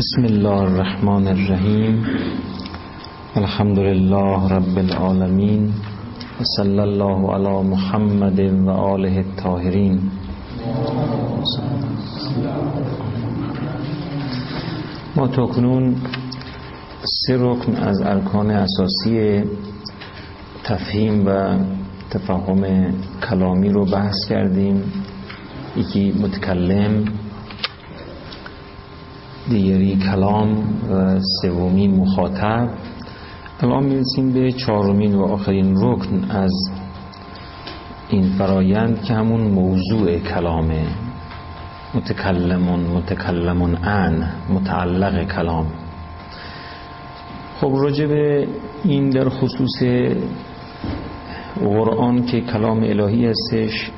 بسم الله الرحمن الرحیم. الحمد لله رب العالمین. صلی الله علی محمد و آله الطاهرین. ما کنون سه رکن از ارکان اساسی تفهیم و تفهم کلامی رو بحث کردیم. یکی متکلم دیگری کلام و سومی مخاطب. الان می‌رسیم به چهارمین و آخرین رکن از این فرایند که همون موضوع کلامه متکلمون متکلمون ان متعلق کلام. خب راجع به این در خصوص قرآن که کلام الهی هستش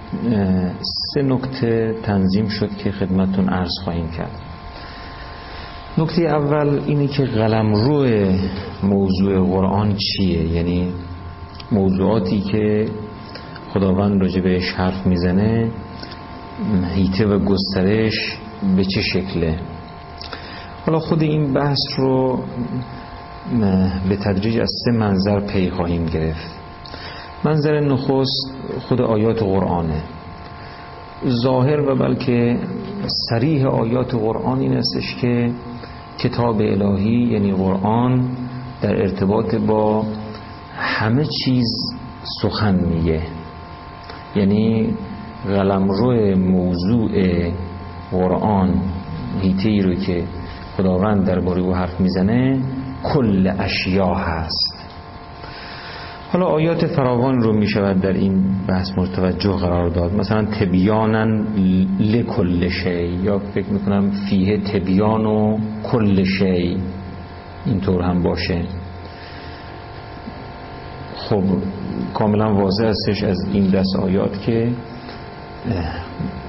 سه نکته تنظیم شد که خدمتون عرض خواهیم کرد. نکته اول اینه که قلم روی موضوع قرآن چیه؟ یعنی موضوعاتی که خداوند راجع بهش حرف می‌زنه هیته و گسترش به چه شکله؟ حالا خود این بحث رو به تدریج از سه منظر پی خواهیم گرفت. منظر نخست خود آیات قرآنه. ظاهر و بلکه سریح آیات قرآن این استش که کتاب الهی یعنی قرآن در ارتباط با همه چیز سخن میگه یعنی قلمرو موضوع قرآن هیته رو که خداوند درباره او حرف می‌زنه کل اشیا هست. حالا آیات فراوان رو می شود در این بحث متوجه قرار داد. مثلا تبیانن لکل شی یا فکر می‌کنم فیه تبیان و کل شی اینطور هم باشه. خب کاملا واضح استش از این دست آیات که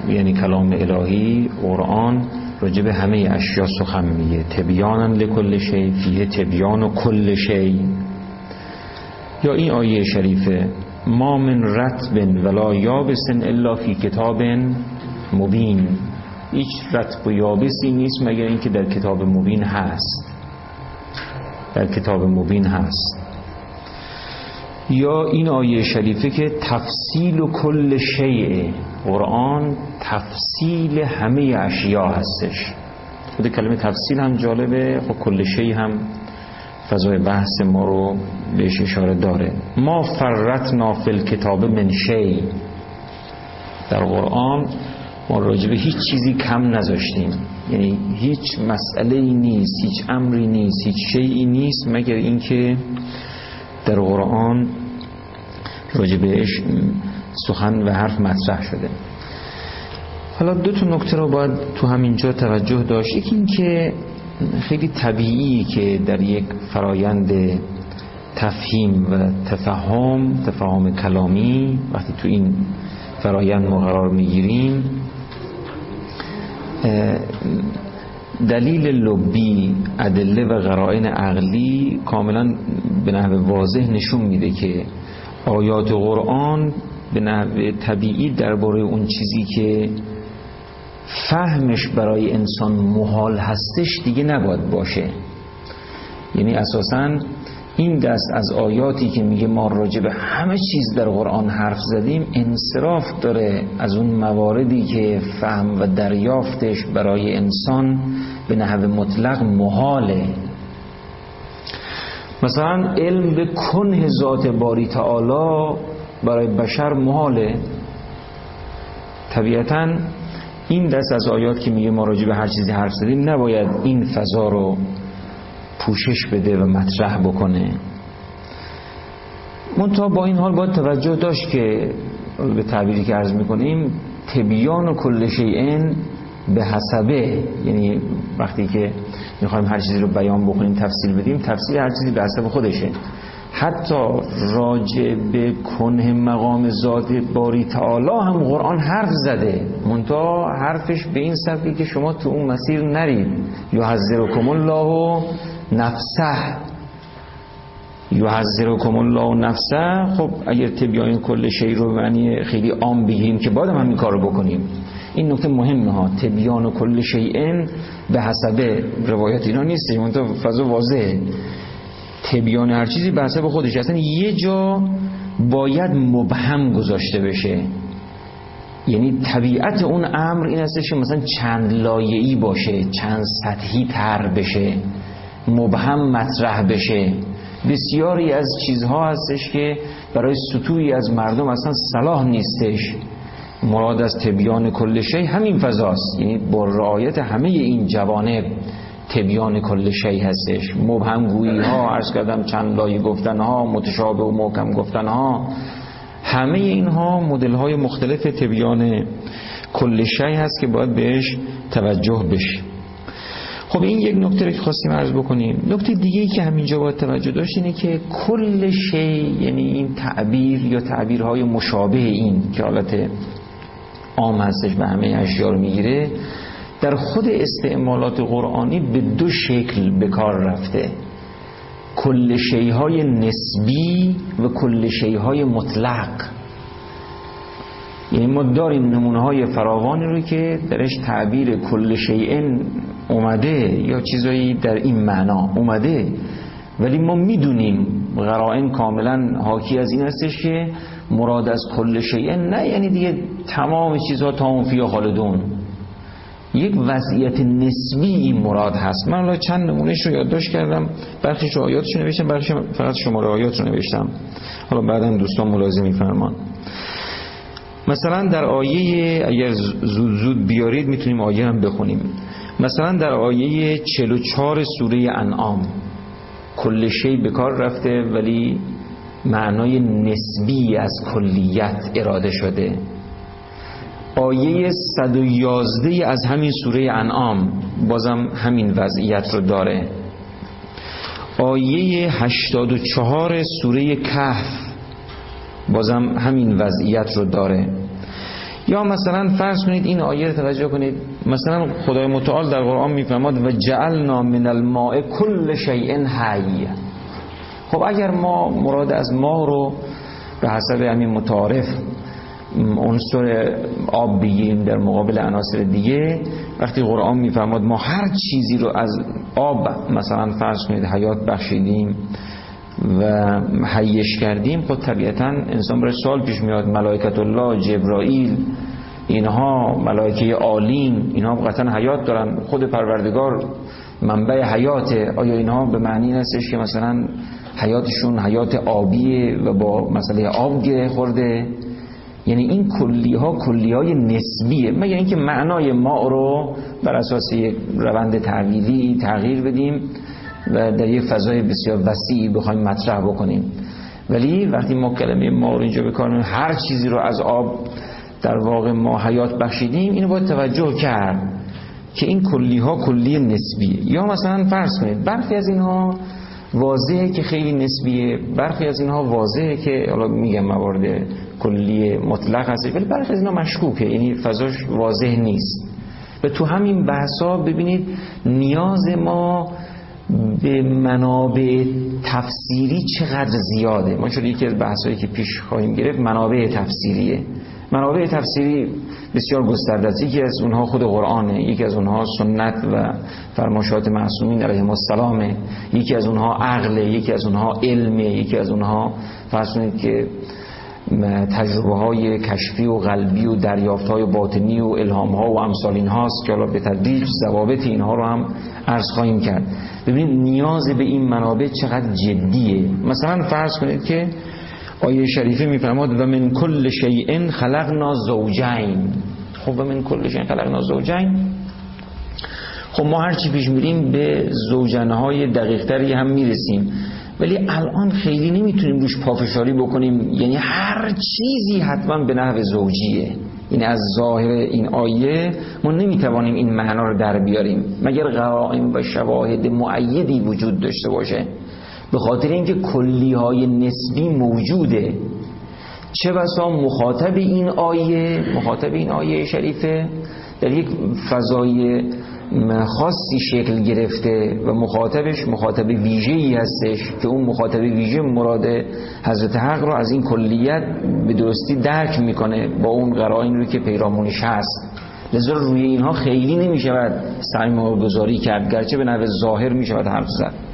یعنی کلام الهی قرآن راجع به همه اشیا سخن میگه. تبیانن لکل شی فیه تبیان و کل شی. یا این آیه شریفه ما من رتب ولا یابسن الا فی کتاب مبین. هیچ رتب و یابسی نیست مگر اینکه در کتاب مبین هست. در کتاب مبین هست. یا این آیه شریفه که تفصیل و کل شیء قرآن تفصیل همه اشیا هستش. خود کلمه تفصیل هم جالبه خب کل شیء هم فضای بحث ما رو بهش اشاره داره. ما فرت نافل کتاب من شی. در قرآن ما راجبه هیچ چیزی کم نذاشتیم. یعنی هیچ مسئله ای نیست هیچ امری نیست هیچ شیئی نیست مگر اینکه در قرآن راجبهش سخن و حرف مطرح شده. حالا دو تا نکته رو باید تو همینجا توجه داشت. یکی اینکه خیلی طبیعی که در یک فرایند تفهیم و تفهم تفاهم کلامی وقتی تو این فرایند ما قرار می‌گیریم دلیل لبی ادله و قرائن عقلی کاملا به نحو واضح نشون میده که آیات قرآن به نحو طبیعی درباره اون چیزی که فهمش برای انسان محال هستش دیگه نباید باشه. یعنی اساسا این دست از آیاتی که میگه ما راجع به همه چیز در قرآن حرف زدیم انصراف داره از اون مواردی که فهم و دریافتش برای انسان به نحو مطلق محاله. مثلا علم به کنه ذات باری تعالی برای بشر محاله. طبیعتا این دست از آیات که میگه ما راجع به هر چیزی حرف زدیم نباید این فضا رو پوشش بده و مطرح بکنه. منتها با این حال باید توجه داشت که به تعبیری که عرض می‌کنیم تبیان و کل شیئن به حسبه. یعنی وقتی که می‌خوایم هر چیزی رو بیان بکنیم تفصیل بدیم تفصیل هر چیزی به حسب خودشه. حتی راجع به کنه مقام ذات باری تعالی هم قرآن حرف زده. منتها حرفش به این سببی که شما تو اون مسیر نرید. یحذرکم الله نفسه. یحذرکم الله نفسه. خب اگر تبیان کل شی رو معنی خیلی عام بگیم که باید هم این کارو بکنیم. این نکته مهمه ها. تبیان و کل شیئن به حسب روایت اینا نیست تو فضا واضحه. تبیان هر چیزی به حسب خودش اصلا یه جا باید مبهم گذاشته بشه. یعنی طبیعت اون امر این هستش که مثلا چند لایه‌ای باشه چند سطحی تر بشه مبهم مطرح بشه. بسیاری از چیزها هستش که برای سطوعی از مردم اصلا صلاح نیستش. مراد از تبیان کل شی همین فضاست. یعنی با رعایت همه این جوانب تبیان کل شی هستش. مبهم گویی ها عرض کردم چند لایه گفتن ها متشابه و محکم گفتن ها. همه اینها مدل های مختلف تبیان کل شی هست که باید بهش توجه بشه. خب این یک نکته رو که خواستیم عرض بکنیم. نکته دیگه ای که همینجا باید توجه داشت اینه که کل شی یعنی این تعبیر یا تعبیرهای مشابه این که حالت عام هستش به همه اشیاء رو می‌گیره در خود استعمالات قرآنی به دو شکل به کار رفته. کل شیهای نسبی و کل شیهای مطلق. یعنی ما داریم نمونه های فراوانی رو که درش تعبیر کل شیئن اومده یا چیزایی در این معنا اومده. ولی ما می‌دونیم قرائن کاملا حاکی از این هستش که مراد از کل شیئن نه یعنی دیگه تمام چیزها تا اون فیا خالدون. یک وضعیت نسبی این مراد هست. من الان چند نمونهش رو یادداشت کردم. برخیش رو آیاتش نوشتم برخیش فقط شماره آیات رو نوشتم. حالا بعدا دوستان ملاحظه میفرمان مثلا در آیه اگر زود زود بیارید می‌تونیم آیه هم بخونیم. مثلا در آیه 44 سوره انعام. کل شی به کار رفته ولی معنای نسبی از کلیت اراده شده. آیه 111 از همین سوره انعام بازم همین وضعیت رو داره. آیه 84 سوره کهف بازم همین وضعیت رو داره. یا مثلا فرض کنید این آیه رو توجه کنید. مثلا خدای متعال در قرآن میفرماد و جعلنا من الماء کل شیء حی. خب اگر ما مراد از ما رو به حسب همین متعارف عنصر آب بگیریم در مقابل عناصر دیگه. وقتی قرآن میفرماد ما هر چیزی رو از آب مثلا فرض کنید حیات بخشیدیم و حیش کردیم خب طبیعتا انسان برای سوال پیش میاد ملائکت الله جبرائیل اینها ملائکه عالین اینها قطعا حیات دارن. خود پروردگار منبع حیاته. آیا اینها به معنی هستش که مثلا حیاتشون حیات آبیه و با مسئله آب گره خورده؟ یعنی این کلی ها کلی های نسبیه مگر اینکه معنای ما رو بر اساس روند تغییری تغییر بدیم و در یک فضای بسیار وسیعی بخوایم مطرح بکنیم. ولی وقتی ما کلمه ما رو اینجا بکنیم هر چیزی رو از آب در واقع ما حیات بخشیدیم اینو باید توجه کرد که این کلی ها کلی نسبیه. یا مثلا فرض کنید برخی از اینها واضحه که خیلی نسبیه برخی از اینها واضحه که حالا میگم موارد کلی مطلق هست ولی برخی از اینها مشکوکه یعنی فضاش واضح نیست. و تو همین بحثا ببینید نیاز ما به منابع تفسیری چقدر زیاده. ما شده یکی از بحثایی که پیش خواهیم گرفت منابع تفسیریه. منابع تفسیری بسیار گسترده است. یکی از اونها خود قرآنه یکی از اونها سنت و فرماشات معصومین علیهم السلامه یکی از اونها عقل یکی از اونها علم یکی از اونها فرض که تجربه های کشفی و قلبی و دریافت های باطنی و الهام ها و امثال این هاست که حالا به تدریج ضوابط اینها رو هم عرض خواهیم کرد. ببینید نیاز به این منابع چقدر جدیه. مثلا فرض کنید که آیه شریفه میفرماد و من کل شیء خلقنا زوجین. خب و من کل شیء خلقنا زوجین. خب ما هرچی پیش میریم به زوجنهای دقیقتری هم می‌رسیم. ولی الان خیلی نمی‌تونیم روش پافشاری بکنیم. یعنی هر چیزی حتما به نحو زوجیه. این از ظاهر این آیه ما نمی‌توانیم این معنا رو در بیاریم. مگر قرائن و شواهد معیدی وجود داشته باشه؟ به خاطر اینکه کلی های نسبی موجوده. چه بسا مخاطب این آیه مخاطب این آیه شریفه در یک فضای خاصی شکل گرفته و مخاطبش مخاطب ویژه ای هستش که اون مخاطب ویژه مراد حضرت حق رو از این کلیت به درستی درک می‌کنه با اون قرائن رو که پیرامونش هست. لذا روی اینها خیلی نمی شود سعی گذاری کرد گرچه به نوع ظاهر می شود حرف زد.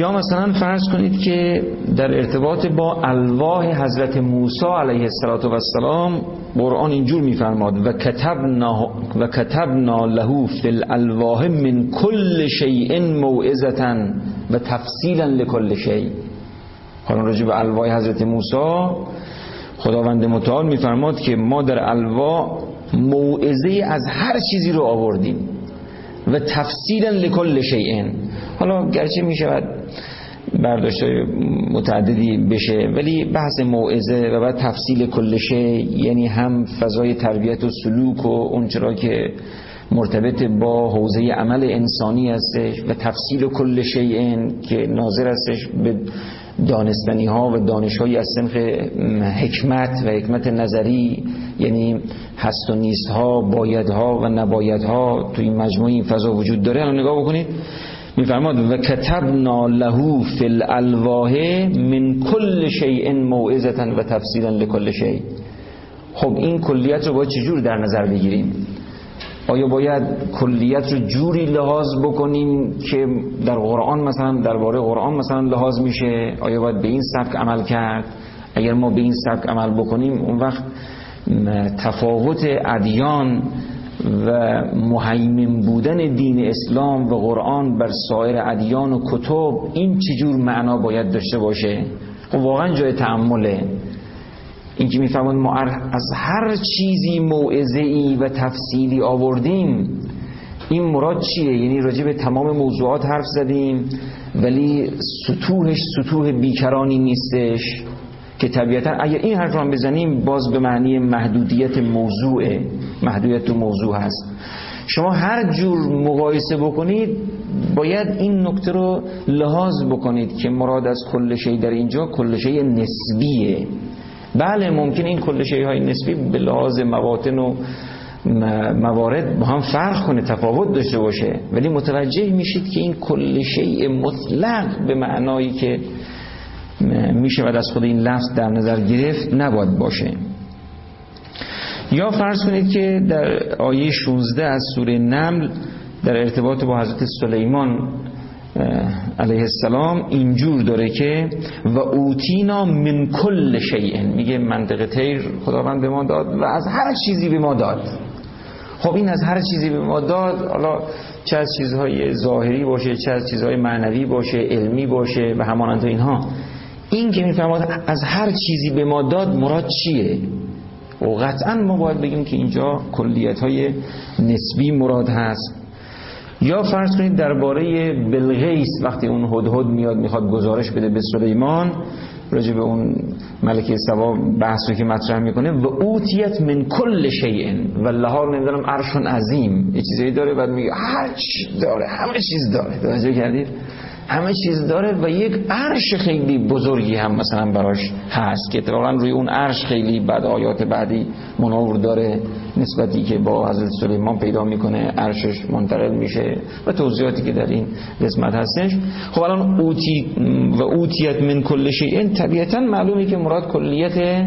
یا مثلا فرض کنید که در ارتباط با الواح حضرت موسی علیه السلام قرآن اینجور میفرماد و کتبنا و کتبنا له فی الالواح من کل شیء موعظه و تفصیلا لکل شیء. حالا راجع به الواح حضرت موسی خداوند متعال میفرماد که ما در الواح موعظه از هر چیزی رو آوردیم و تفصیلا لکل شیء. حالا گرچه می شود برداشت متعددی بشه ولی بحث موعظه و بعد تفصیل کلشه یعنی هم فضای تربیت و سلوک و اونچرا که مرتبط با حوزه عمل انسانی هستش و تفصیل کل این که ناظر هستش به دانستنی ها و دانش های از سنخ حکمت و حکمت نظری یعنی هست و نیست ها باید ها و نباید ها توی مجموعه این فضا وجود داره. الان نگاه بکنید میفرماد و کتبنا له فی الالواح من کل شیء موعظه و تفصیلا لکل شیء. خب این کلیت رو باید چجور در نظر بگیریم؟ آیا باید کلیت رو جوری لحاظ بکنیم که در قرآن مثلا درباره قرآن مثلا لحاظ میشه؟ آیا باید به این سبک عمل کرد؟ اگر ما به این سبک عمل بکنیم اون وقت تفاوت ادیان و مهیمن بودن دین اسلام و قرآن بر سایر ادیان و کتب این چجور معنا باید داشته باشه؟ خب واقعا جای تعمله این که میفهمون ما از هر چیزی موعظه و تفصیلی آوردیم این مراد چیه؟ یعنی راجع به تمام موضوعات حرف زدیم ولی سطوحش سطوح بیکرانی نیستش که طبیعتا اگر این حرف رو بزنیم باز به معنی محدودیت موضوعه. محدودیت تو موضوع هست. شما هر جور مقایسه بکنید باید این نکته رو لحاظ بکنید که مراد از کل در اینجا کل نسبیه. بله ممکن این کل های نسبی به لحاظ مواطن و موارد با هم فرق کنه تفاوت داشته باشه. ولی متوجه میشید که این کل مطلق به معنایی که میشه و از خود این لفظ در نظر گرفت نباید باشه. یا فرض کنید که در آیه 16 از سوره نمل در ارتباط با حضرت سلیمان علیه السلام اینجور داره که و اوتینا من کل شیء میگه منطقه تیر خداوند به ما داد و از هر چیزی به ما داد. خب این از هر چیزی به ما داد حالا چه از چیزهای ظاهری باشه چه از چیزهای معنوی باشه علمی باشه و همانند اینها. این که میفرماد از هر چیزی به ما داد مراد چیه؟ و قطعا ما باید بگیم که اینجا کلیت های نسبی مراد هست. یا فرض کنید درباره بلغیس وقتی اون هدهد میاد می‌خواد گزارش بده به سلیمان راجع به اون ملکه سوا بحث رو که مطرح می‌کنه و اوتیت من کل شیء و لها نمی‌دونم عرشون عظیم یه چیزایی داره بعد میگه هر چی داره همه چیز داره توجه کردید؟ همه چیز داره و یک عرش خیلی بزرگی هم مثلا براش هست که اتفاقا روی اون عرش خیلی بعد آیات بعدی منور داره. نسبتی که با حضرت سلیمان پیدا می‌کنه عرشش منتقل میشه و توضیحاتی که در این قسمت هستش. خب الان اوتی و اوتیت من کل شیء طبیعتا معلومه که مراد کلیت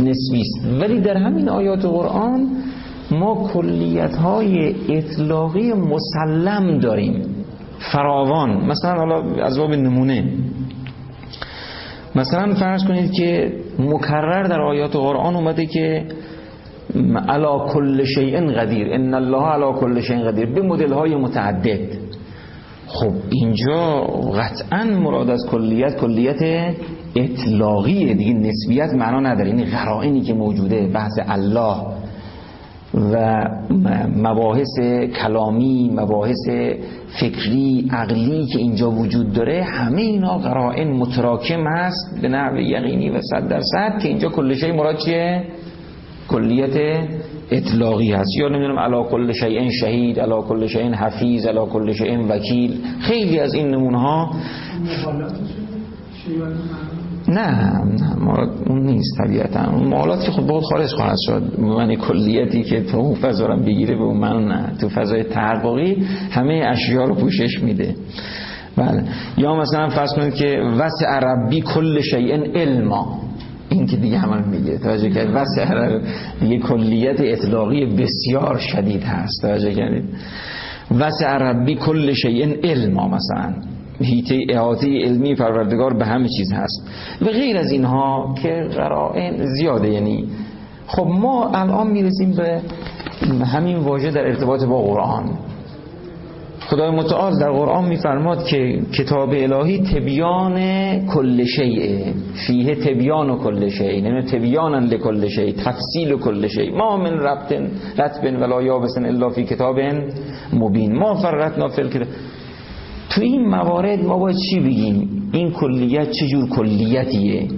نسبی است. ولی در همین آیات قرآن ما کلیت های اطلاقی مسلم داریم. فراوان. مثلا حالا از باب نمونه. مثلا فرض کنید که مکرر در آیات قرآن اومده که علا کل شیء قدیر. ان الله علا کل شیء قدیر. به مدل های متعدد. خب اینجا قطعا مراد از کلیت کلیت اطلاقیه. دیگه نسبیت معنا نداره. این قرائنی که موجوده بحث الله. و مباحث کلامی مباحث فکری عقلی که اینجا وجود داره همه اینا قرائن متراکم هست به نحو یقینی و صد درصد که اینجا کل شی مراد چیه؟ کلیت اطلاقی هست. یا نمی‌دونم علا کل شیء شهید علا کل شیء حفیظ علا کل شیء وکیل. خیلی از این نمونه. ها نه نه اون نیست طبیعتا. اون مالات که خب بود خارج خواهد شد. معنی کلیتی که تو اون فضا رو بگیره به اون من نه. تو فضای تحققی همه اشیاء رو پوشش میده. بله. یا مثلا فرض کنید که وسع عربی کل شیء علما. این که دیگه همون میگه. توجه کرد وسع عرب دیگه کلیت اطلاقی بسیار شدید هست. توجه کردید. وسع عربی کل شیء علم مثلا. هیته احاطه علمی پروردگار به همه چیز هست. و غیر از اینها که قرائن زیاده یعنی خب ما الان می‌رسیم به همین واژه در ارتباط با قرآن. خدای متعال در قرآن میفرماد که کتاب الهی تبیان کل شیء فیه تبیان و کل شیء یعنی تبیانا لکل شیء تفصیل کل شیء ما من ربط رتب ولا یابسن الا فی کتاب مبین. ما فرتنا فی الکتاب تو این موارد ما باید چی بگیم؟ این کلیت چه جور کلیتیه؟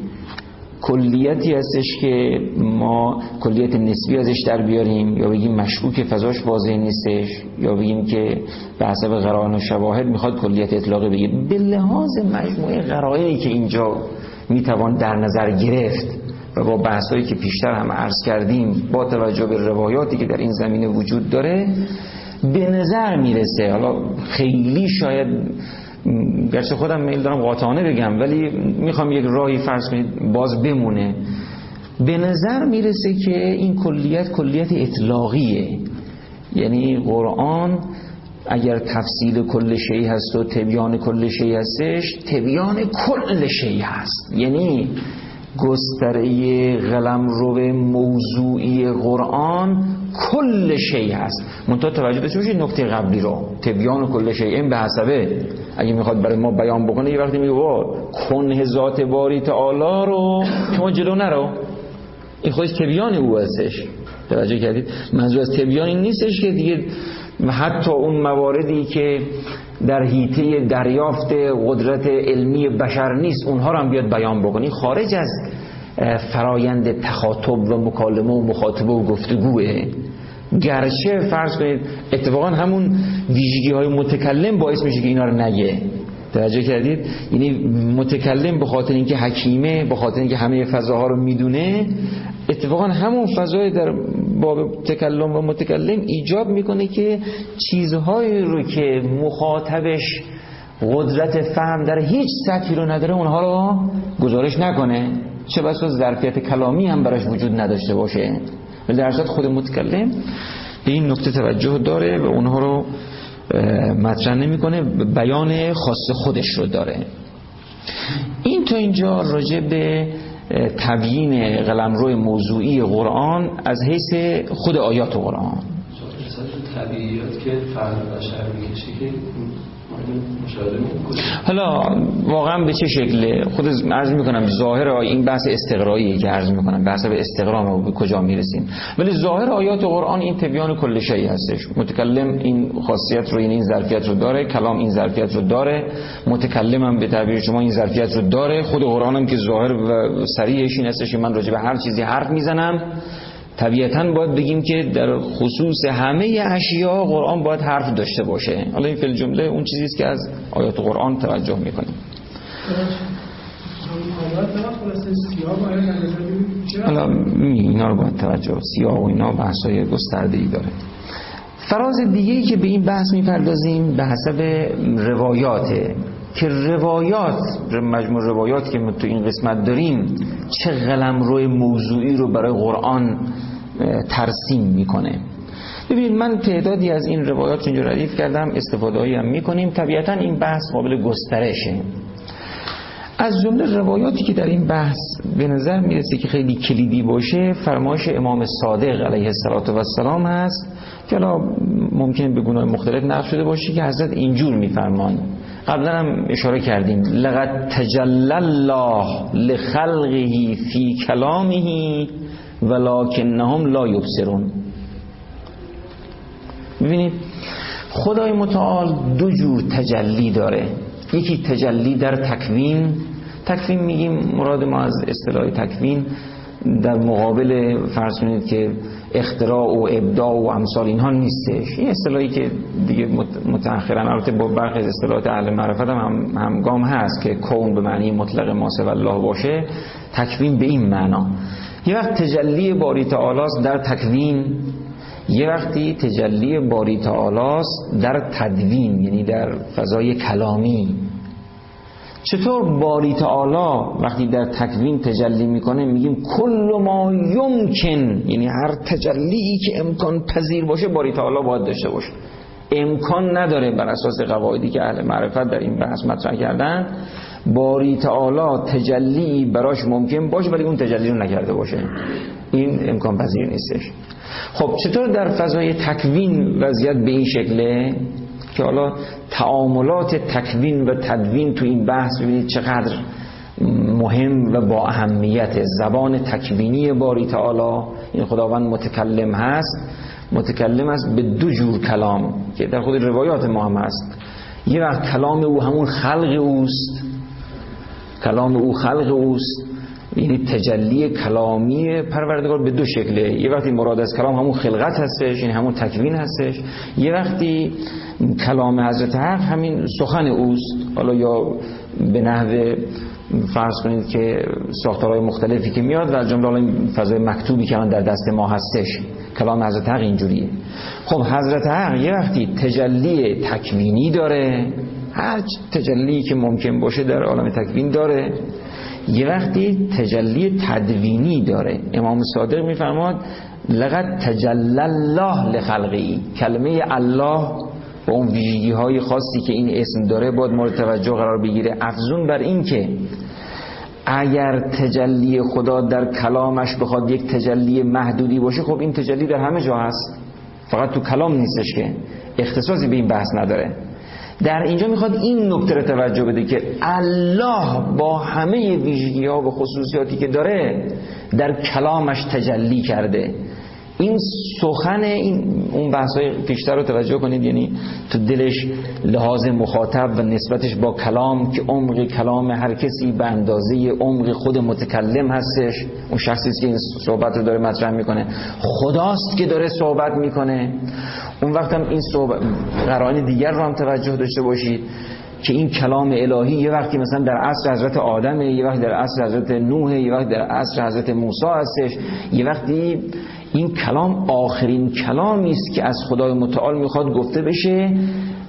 کلیتی هستش که ما کلیت نسبی ازش در بیاریم یا بگیم مشکوک فضاش واضح نیستش یا بگیم که به حسب قرائن و شواهد می‌خواد کلیت اطلاقی بگیم به لحاظ مجموعه قرائنی که اینجا می‌توان در نظر گرفت و با بحثایی که پیشتر هم عرض کردیم با توجه به روایاتی که در این زمینه وجود داره به نظر می‌رسه. حالا خیلی شاید گرچه خودم میل دارم قاطعانه بگم ولی می‌خوام یک راهی فرض کنید باز بمونه. به نظر می‌رسه که این کلیت کلیت اطلاقیه. یعنی قرآن اگر تفصیل کل شی هست و تبیان کل شی هستش تبیان کل شی هست. یعنی گستره قلم رو موضوعی قرآن کل شی هست. منتها توجه داشته باشید نکته قبلی رو. تبیان کل شی. این به حسبه. اگه می‌خواد برای ما بیان بکنه یه وقتی میگه کنه ذات باری تعالی رو. شما جلو نرو. این خودش تبیان او هستش. توجه کردید؟ منظور از تبیان این نیستش که دیگه حتی اون مواردی که در حیطه دریافت قدرت علمی بشر نیست اونها رو هم بیاد بیان بکنی خارج از فرایند تخاطب و مکالمه و مخاطبه و گفتگوه. گرچه فرض کنید اتفاقا همون ویژگی های متکلم باعث میشه که اینا رو نگه. توجه کردید؟ یعنی متکلم به خاطر اینکه حکیمه به خاطر اینکه همه فضاها رو می‌دونه اتفاقا همون فضای در باب تکلم و متکلم ایجاب می‌کنه که چیزهایی رو که مخاطبش قدرت فهم در هیچ سطحی رو نداره اونها رو گزارش نکنه. چه بسا ظرفیت کلامی هم براش وجود نداشته باشه. ولی در خود متکلم. به این نکته توجه داره و اونها رو مطرح نمی‌کنه. بیان خاص خودش رو داره. این تا اینجا راجع به تبیین قلمرو موضوعی قرآن از حیث خود آیات قرآن. طبیعیات که فرد بشر می‌کشه که حالا واقعا به چه شکله خود عرض می‌کنم ظاهر این بحث استقرایی که عرض می‌کنم بحث به استقرام به کجا می‌رسیم؟ ولی ظاهر آیات قرآن این تبیان کل شیء هستش. متکلم این خاصیت رو یعنی این ظرفیت رو داره کلام این ظرفیت رو داره متکلم هم به تعبیر شما این ظرفیت رو داره. خود قرآن هم که ظاهر و سریعش این هستش من راجع به هر چیزی حرف می‌زنم طبیعتا باید بگیم که در خصوص همه اشیاء قرآن باید حرف داشته باشه. حالا این فیل جمله اون چیزی که از آیات قرآن توجه می‌کنیم. حالا اینا رو باید توجه سیاه و اینا بحثای گسترده ای داره. فراز دیگه ای که به این بحث می‌پردازیم به حسب روایاته که روایات مجموع روایات که ما تو این قسمت داریم چه قلم روی موضوعی رو برای قرآن ترسیم می‌کنه. ببینید من تعدادی از این روایات اینجا ردیف کردم استفاده هم می‌کنیم. طبیعتا این بحث قابل گسترشه. از جمله روایاتی که در این بحث به نظر می‌رسه که خیلی کلیدی باشه فرمایش امام صادق علیه السلام هست. که ممکن به گناه مختلف نقل شده باشه که حضرت اینجور میفرمان قبلا هم اشاره کردیم. لقد تجلل الله لخلقه فی کلامه ولکنهم لا یبصرون. ببینید خدای متعال دو جور تجلی داره. یکی تجلی در تکوین. تکوین میگیم مراد ما از اصطلاح تکوین در مقابل فرض کنید که اختراع و ابداع و امثال اینها نیستش. این اصطلاحی که دیگه متأخرا البته با برخی از اصطلاحات اهل معرفت هم همگام هست که کون به معنی مطلق ما الله باشه تکوین به این معنا. یه وقت تجلی باری تعالی در تکوین یه وقتی تجلی باری تعالی در تدوین یعنی در فضای کلامی. چطور باری تعالی وقتی در تکوین تجلی می‌کنه میگیم کل ما یمکن یعنی هر تجلی که امکان پذیر باشه باری تعالی باید داشته باشه. امکان نداره بر اساس قواعدی که اهل معرفت در این بحث مطرح کردن باری تعالی تجلی براش ممکن باشه ولی اون تجلی رو نکرده باشه. این امکان پذیر نیستش. خب چطور در فضای تکوین وضعیت به این شکله؟ که حالا تعاملات تکوین و تدوین تو این بحث ببینید چقدر مهم و با اهمیت زبان تکوینی باری تعالی. این خداوند متکلم هست. متکلم است به دو جور کلام که در خود روایات ما هم هست. یه وقت کلام او همون خلق اوست. کلام او خلق اوست. یعنی تجلی کلامی پروردگار به دو شکله. یه وقتی مراد از کلام همون خلقت هستش یعنی همون تکوین هستش. یه وقتی کلام حضرت حق همین سخن اوست. حالا یا به نحو فرض کنید که ساختارهای مختلفی که میاد و از جمله این فضای مکتوبی که من در دست ما هستش کلام حضرت حق اینجوریه. خب حضرت حق یه وقتی تجلی تکوینی داره هر تجلی که ممکن باشه در عالم تکوین داره. یه وقتی تجلی تدوینی داره. امام صادق میفرماد لقد تجلی الله لخلقی. کلمه الله با اون ویژگی های خاصی که این اسم داره باید مورد توجه قرار بگیره. افزون بر این که اگر تجلی خدا در کلامش بخواد یک تجلی محدودی باشه خب این تجلی در همه جا هست. فقط تو کلام نیستش که. اختصاصی به این بحث نداره. در اینجا می‌خواد این نکته رو توجه بده که الله با همه ویژگی ها و خصوصیاتی که داره در کلامش تجلی کرده. این سخن این اون بحث های پیشتر رو توجه کنید یعنی تو دلش لحاظ مخاطب و نسبتش با کلام که عمق کلام هر کسی به اندازه عمق خود متکلم هستش. اون شخصی که این صحبت رو داره مطرح می‌کنه. خداست که داره صحبت می‌کنه. اون وقت هم این صحبت قرائن دیگر رو هم توجه داشته باشید که این کلام الهی یه وقتی مثلا در عصر حضرت آدمه یه وقتی در عصر حضرت نوح یه وقتی در عصر حضرت موسی هستش. یه وقتی این کلام آخرین کلامی است که از خدای متعال می‌خواد گفته بشه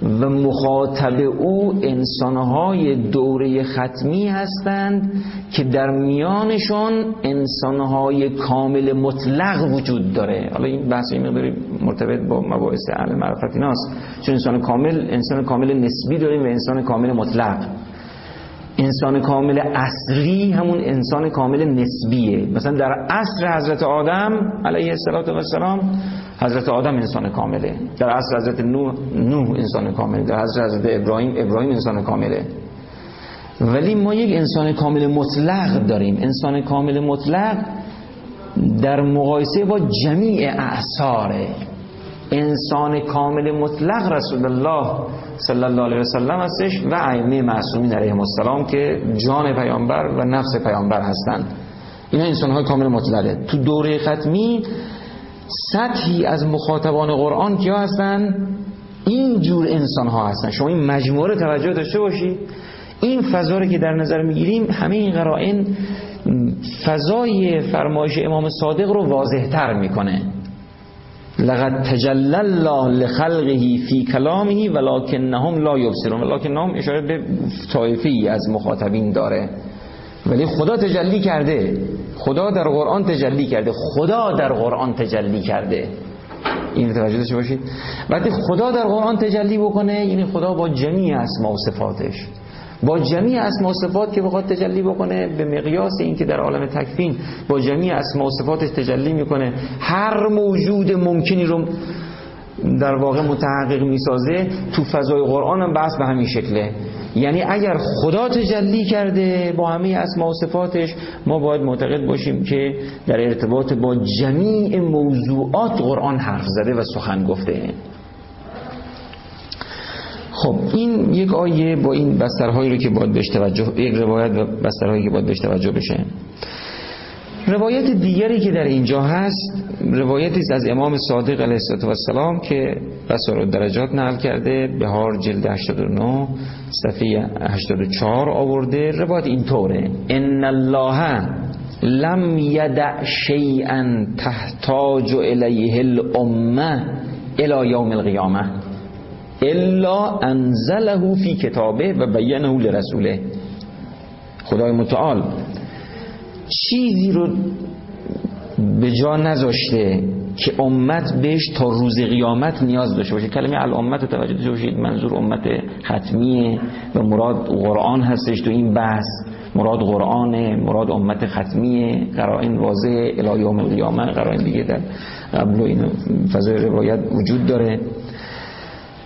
و مخاطب او انسانهای دوره ختمی هستند که در میانشون انسانهای کامل مطلق وجود داره. حالا این بحث این مقداری مرتبط با مباحث اهل معرفت ایناست. چون انسان کامل انسان کامل نسبی داریم و انسان کامل مطلق. انسان کامل اصری همون انسان کامل نسبیه. مثلا در عصر حضرت آدم علیه السلام حضرت آدم انسان کامله. در عصر حضرت نوح نوح انسان کامله. در عصر حضرت ابراهیم ابراهیم انسان کامله. ولی ما یک انسان کامل مطلق داریم. انسان کامل مطلق در مقایسه با جمیع اعثاره. انسان کامل مطلق رسول الله صلی الله علیه وسلم هستش و ائمه معصومین علیهم السلام که جان پیامبر و نفس پیامبر هستند. اینا انسان های کامل مطلقه. تو دوره ختمی سطحی از مخاطبان قرآن کیا هستن؟ این جور انسان ها هستن. شما این مجموعه توجه داشته باشید این فضا رو که در نظر می‌گیریم همه این قرائن فضای فرمایش امام صادق رو واضح تر می‌کنه. لقد تجلل الله لخلقه فی کلامه ولکنهم لا یبصرون. ولکنهم اشاره به طایفی از مخاطبین داره. ولی خدا تجلی کرده. خدا در قرآن تجلی کرده. خدا در قرآن تجلی کرده. این توجه داشته باشید. وقتی خدا در قرآن تجلی بکنه یعنی خدا با جمیع اسما و صفاتش. با جمیع اسما و صفات که بخواد تجلی بکنه به مقیاس اینکه در عالم تکفین با جمیع اسما و صفاتش تجلی می‌کنه هر موجود ممکنی رو در واقع متحقق می‌سازه تو فضای قرآن هم بحث به همین شکله. یعنی اگر خدا تجلی کرده با همه اسما و صفاتش ما باید معتقد باشیم که در ارتباط با جمیع موضوعات قرآن حرف زده و سخن گفته. خب این یک آیه با این بسترهایی رو که باید بهش توجه یک روایت و بسترهایی که باید بهش توجه بشه. روایت دیگری که در اینجا هست روایتی است از امام صادق علیه السلام که بسار درجات نقل کرده بهار جلد 89 صفحه 84 آورده. روایت اینطوره. ان الله لم یدع شیئا تحتاج الیه الامه الى یوم القیامه. الا انزله فی کتابه و بینه لرسوله. خدای متعال چیزی رو به جا نذاشته که امت بهش تا روز قیامت نیاز داشته باشه. کلمه الامت توجه داشته باشید. منظور امت ختمیه و مراد قرآن هستش تو این بحث. مراد قرآنه مراد امت ختمیه. قرائن واضح الی یوم القیامه قرائن دیگه در قبل و این فضای روایت وجود داره.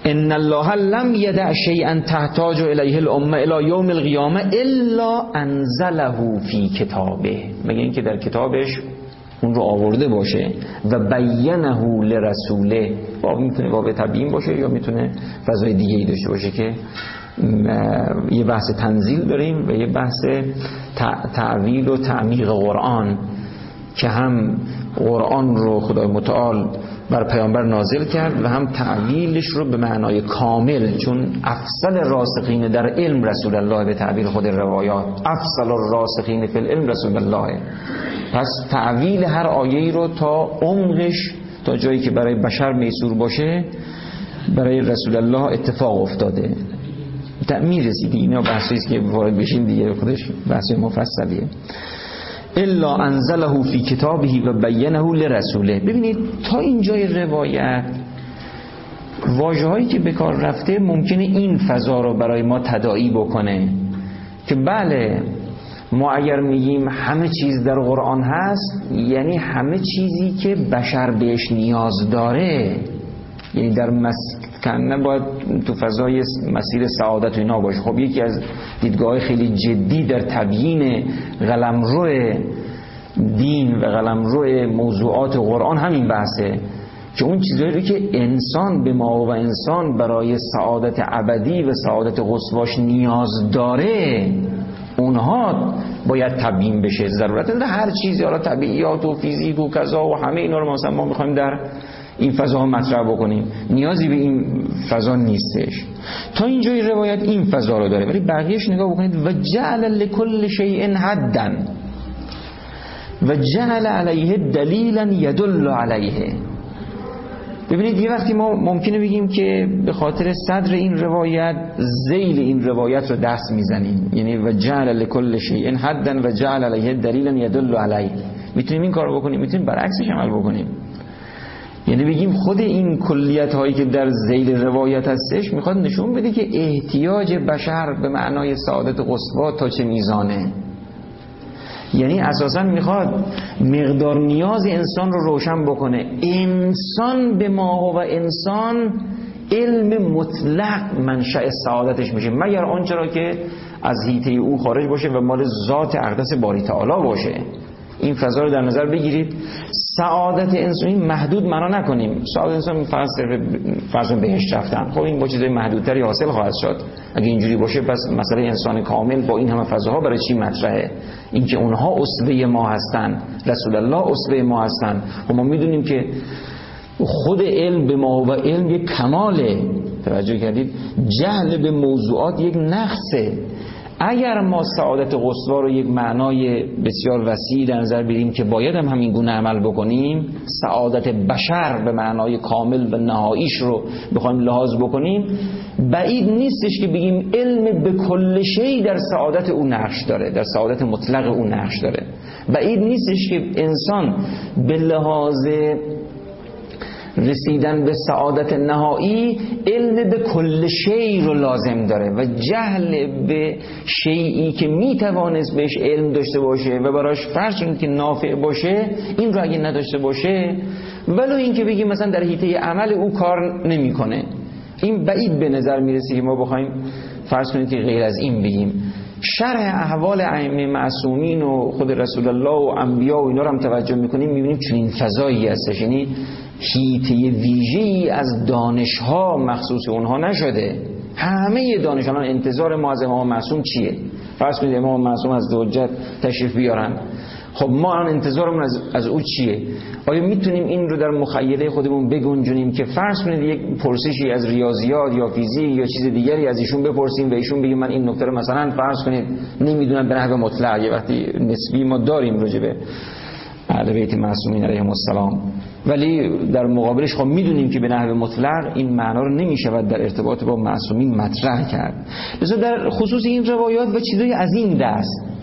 ان الله لم یدع شیئا تحتاج الیه الامه الی یوم القیامه الا انزله فی کتابه مگه اینکه در کتابش اون رو آورده باشه و بینه لرسوله باب می‌تونه باب تبیین باشه یا می‌تونه فضای دیگه ای داشته باشه که یه بحث تنزیل داریم و یه بحث تعویل و تعمیق قرآن که هم قرآن رو خدای متعال بر پیامبر نازل کرد و هم تعویلش رو به معنای کامل چون افصل راسخین در علم رسول الله به تعبیر خود روایات. افصل راسخین فی العلم رسول الله. پس تعویل هر آیه رو تا عمقش تا جایی که برای بشر میسور باشه برای رسول الله اتفاق افتاده. تعمیر رسیدی اینا بحثی که وارد بشین دیگه خودش بحث مفصلیه. الا انزله فی کتابه و بینه لرسوله. ببینید تا اینجای روایت واجه هایی که به کار رفته ممکنه این فضا رو برای ما تداعی بکنه که بله ما اگر میگیم همه چیز در قرآن هست یعنی همه چیزی که بشر بهش نیاز داره یعنی در مسکن باید تو فضای مسیر سعادت و اینا باشه. خب یکی از دیدگاه خیلی جدی در تبیین قلمرو دین و قلمرو موضوعات قرآن همین بحثه که اون چیزایی رو که انسان به ما و انسان برای سعادت ابدی و سعادت قصواش نیاز داره اونها باید تبیین بشه. ضرورت هر چیزی حالا طبیعیات و فیزیک و کذا و همه اینا رو مثلا ما می‌خوایم در این فضا مطرح بکنیم. نیازی به این فضا نیستش. تا اینجای روایت این فضا رو داره. ولی بقیهش نگاه بکنید. و جعل لکل شیء حدا. و جعل علیه دلیلا یدل علیه. ببینید یه وقتی ما ممکنه بگیم که به خاطر صدر این روایت زیل این روایت رو دست می‌زنیم. یعنی و جعل لکل شیء حدا و جعل علیه دلیلا یدل علیه. می‌تونیم این کار بکنیم. می‌تونیم برعکسش عمل بکنیم. یعنی بگیم خود این کلیت هایی که در زیل روایت هستش می‌خواد نشون بده که احتیاج بشر به معنای سعادت قصوا تا چه میزانه. یعنی اساسا می‌خواد مقدار نیاز انسان رو روشن بکنه. انسان به ما و انسان علم مطلق منشأ سعادتش میشه مگر آنچه را که از هیته او خارج باشه و مال ذات اقدس باری تعالی باشه. این فضا رو در نظر بگیرید. سعادت انسانی محدود معنا نکنیم. سعادت انسان فقط فرض بهش رفتن. خب این با چیزای محدودتری حاصل خواهد شد. اگه اینجوری باشه پس مسئله انسان کامل با این همه فضاها برای چی مطرحه؟ اینکه اونها اسوه ما هستن. رسول الله اسوه ما هستن. و خب ما می‌دونیم که خود علم به ما و علم یک کماله. توجه کردید؟ جهل به موضوعات یک نقصه. اگر ما سعادت قصوا رو یک معنای بسیار وسیع در نظر بگیریم که باید هم همین گونه عمل بکنیم سعادت بشر به معنای کامل و نهاییش رو بخوایم لحاظ بکنیم بعید نیستش که بگیم علم به کل شی در سعادت او نقش داره در سعادت مطلق او نقش داره. بعید نیستش که انسان به لحاظ رسیدن به سعادت نهایی علم به کل شی رو لازم داره و جهل به شیعی که می‌توانست بهش علم داشته باشه و براش فرش این که نافع باشه این رو اگه نداشته باشه ولو این که بگیم مثلا در حیطه عمل او کار نمی‌کنه. این بعید به نظر می‌رسه که ما بخوایم فرض کنید که غیر از این بگیم. شرح احوال ائمه معصومین و خود رسول الله و انبیا و اینا رو هم توجه می‌کنیم می‌بینیم این فضایی هستش. یعنی هیته ویژه‌ای از دانشها مخصوص اونها نشده. همه دانشان انتظار ما از امام معصوم چیه؟ فرض کنید امام معصوم از حجت تشریف بیارن. خب ما الان انتظارمون از, از او چیه؟ آیا می‌تونیم این رو در مخیله خودمون بگنجونیم که فرض کنید یک پرسشی از ریاضیات یا فیزیک یا چیز دیگری از ایشون بپرسیم و ایشون بگیم من این نکته رو مثلا فرض کنید نمی‌دونم به نحو مطلق یه وقتی نسبی ما داریم راجبه اهل بیت معصومین علیهم السلام. ولی در مقابلش خب می‌دونیم که به نحو مطلق این معنا رو نمی‌شود در ارتباط با معصومین مطرح کرد. لذا در خصوص این روایات و چیزای از این دست.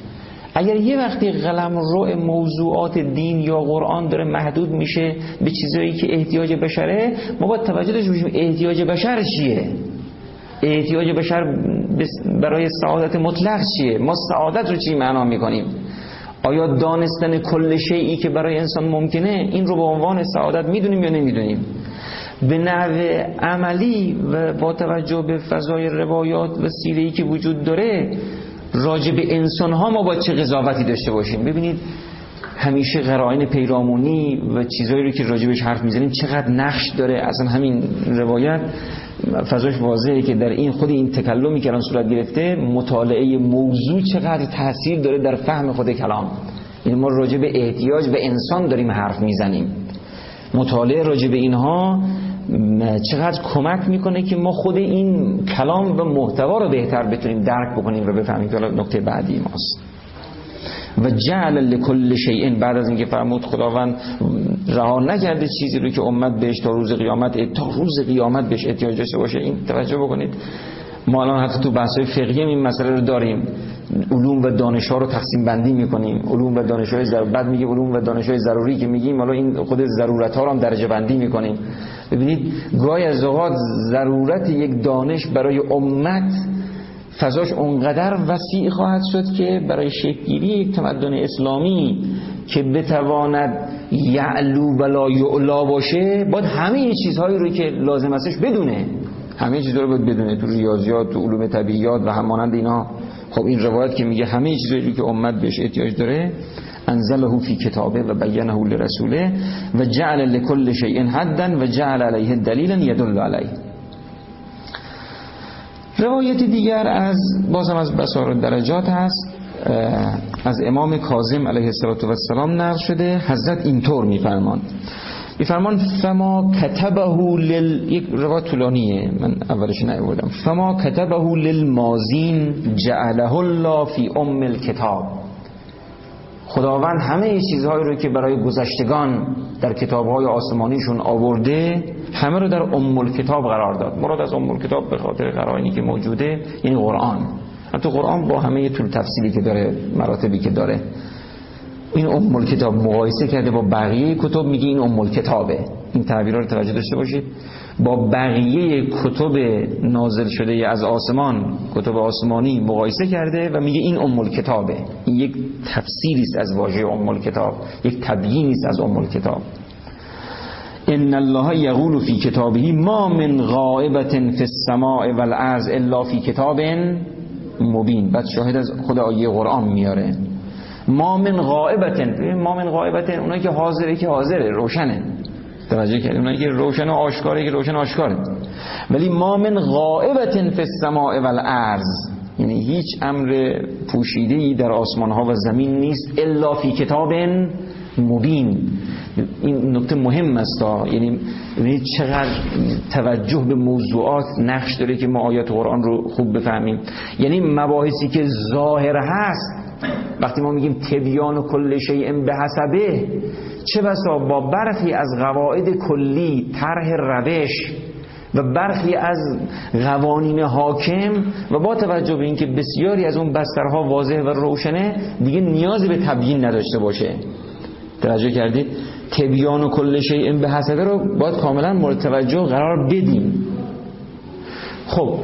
اگر یه وقتی قلم رو موضوعات دین یا قرآن داره محدود میشه به چیزایی که احتیاج بشره ما باید توجه داشته باشیم احتیاج بشر چیه؟ احتیاج بشر برای سعادت مطلق چیه؟ ما سعادت رو چی معنا می‌کنیم؟ آیا دانستن کل شیعی که برای انسان ممکنه این رو به عنوان سعادت می‌دونیم یا نمی‌دونیم؟ به نحو عملی و با توجه به فضای روایات و سیرهی که وجود داره راجع به انسان ها ما با چه قضاوتی داشته باشیم؟ ببینید همیشه قرائن پیرامونی و چیزهایی رو که راجبش حرف می‌زنیم چقدر نقش داره. اصلا همین روایت فضاش واضحه که در این خود این تکلمی که الان صورت گرفته مطالعه موضوع چقدر تاثیر داره در فهم خود کلام. این ما راجع به احتیاج به انسان داریم حرف می‌زنیم. مطالعه راجع به اینها چقدر کمک می‌کنه که ما خود این کلام و محتوا رو بهتر بتونیم درک بکنیم و بفهمیم که نکته بعدی ماست. و جعل لکل شیء بعد از اینکه فرمود خداوند رها نکرده چیزی رو که امت بهش تا روز قیامت تا روز قیامت بهش احتیاج داشته باشه. این توجه بکنید. ما الان حتی تو بحث فقهی این مسئله رو داریم. علوم و دانش ها رو تقسیم بندی می‌کنیم. علوم و دانش های ضرور بعد میگه علوم و دانش های ضروری که میگیم حالا این خود ضرورت ها رو هم درجه بندی می‌کنیم. ببینید گاهی از اوقات ضرورت یک دانش برای امت فضاش اونقدر وسیع خواهد شد که برای شکلگیری یک تمدن اسلامی که بتواند یعلو ولا یعلا باشه باید همه چیزهایی رو که لازم استش بدونه. همه چیزها رو باید بدونه تو ریاضیات تو علوم طبیعیات و همانند اینا. خب این روایت که میگه همه چیزهایی رو که امت بهش احتیاج داره انزله فی کتابه و بینه لرسوله و جعل لكل شیء حدا و جعل علیه دلیلا یدل علیه. روایت دیگر از بازم از بسار درجات هست. از امام کاظم علیه السلام نقل شده حضرت اینطور میفرمان میفرمان فما کتبه لل یک روایت طولانیه من اولش نیاوردم. فما کتبه للمازین جعله الله فی ام الکتاب خداوند همه چیزهایی رو که برای گذشتگان در کتابهای آسمانیشون آورده همه رو در ام کتاب قرار داد. مراد از ام کتاب به خاطر قرائنی که موجوده یعنی قرآن. حتی قرآن با همه طول تفصیلی که داره مراتبی که داره. این ام کتاب مقایسه کرده با بقیه کتب میگه این ام کتابه این تعبیر رو توجه داشته باشید. با بقیه کتب نازل شده از آسمان کتب آسمانی مقایسه کرده و میگه این ام کتابه این یک تفسیری است از واژه ام کتاب یک تبیینی است از ام کتاب ان الله یقول فی کتابه ما من غائبت فی السماء والارض الا فی کتاب مبین. بعد شاهد از خود قرآن میاره. ما من غائبت ما من غائبت اونایی که حاضره که حاضره روشنه. توجه کردیم اونایی که روشن و آشکاره که روشن آشکاره. ولی ما من غائبت فی السماء والارض یعنی هیچ امر پوشیده ای در آسمان ها و زمین نیست الا فی کتاب مبین. این نکته مهم است یعنی ببینید چقدر توجه به موضوعات نقش داره که ما آیات قرآن رو خوب بفهمیم. یعنی مباحثی که ظاهر هست وقتی ما میگیم تبیان و کل شیء به حسبه چه بسا با برخی از قواعد کلی طرح روش و برخی از قوانین حاکم و با توجه به اینکه بسیاری از اون بسترها واضح و روشنه دیگه نیازی به تبیین نداشته باشه. توجه کردید؟ تبیان و کل شیء به حسبه رو باید کاملا مورد توجه قرار بدیم. خب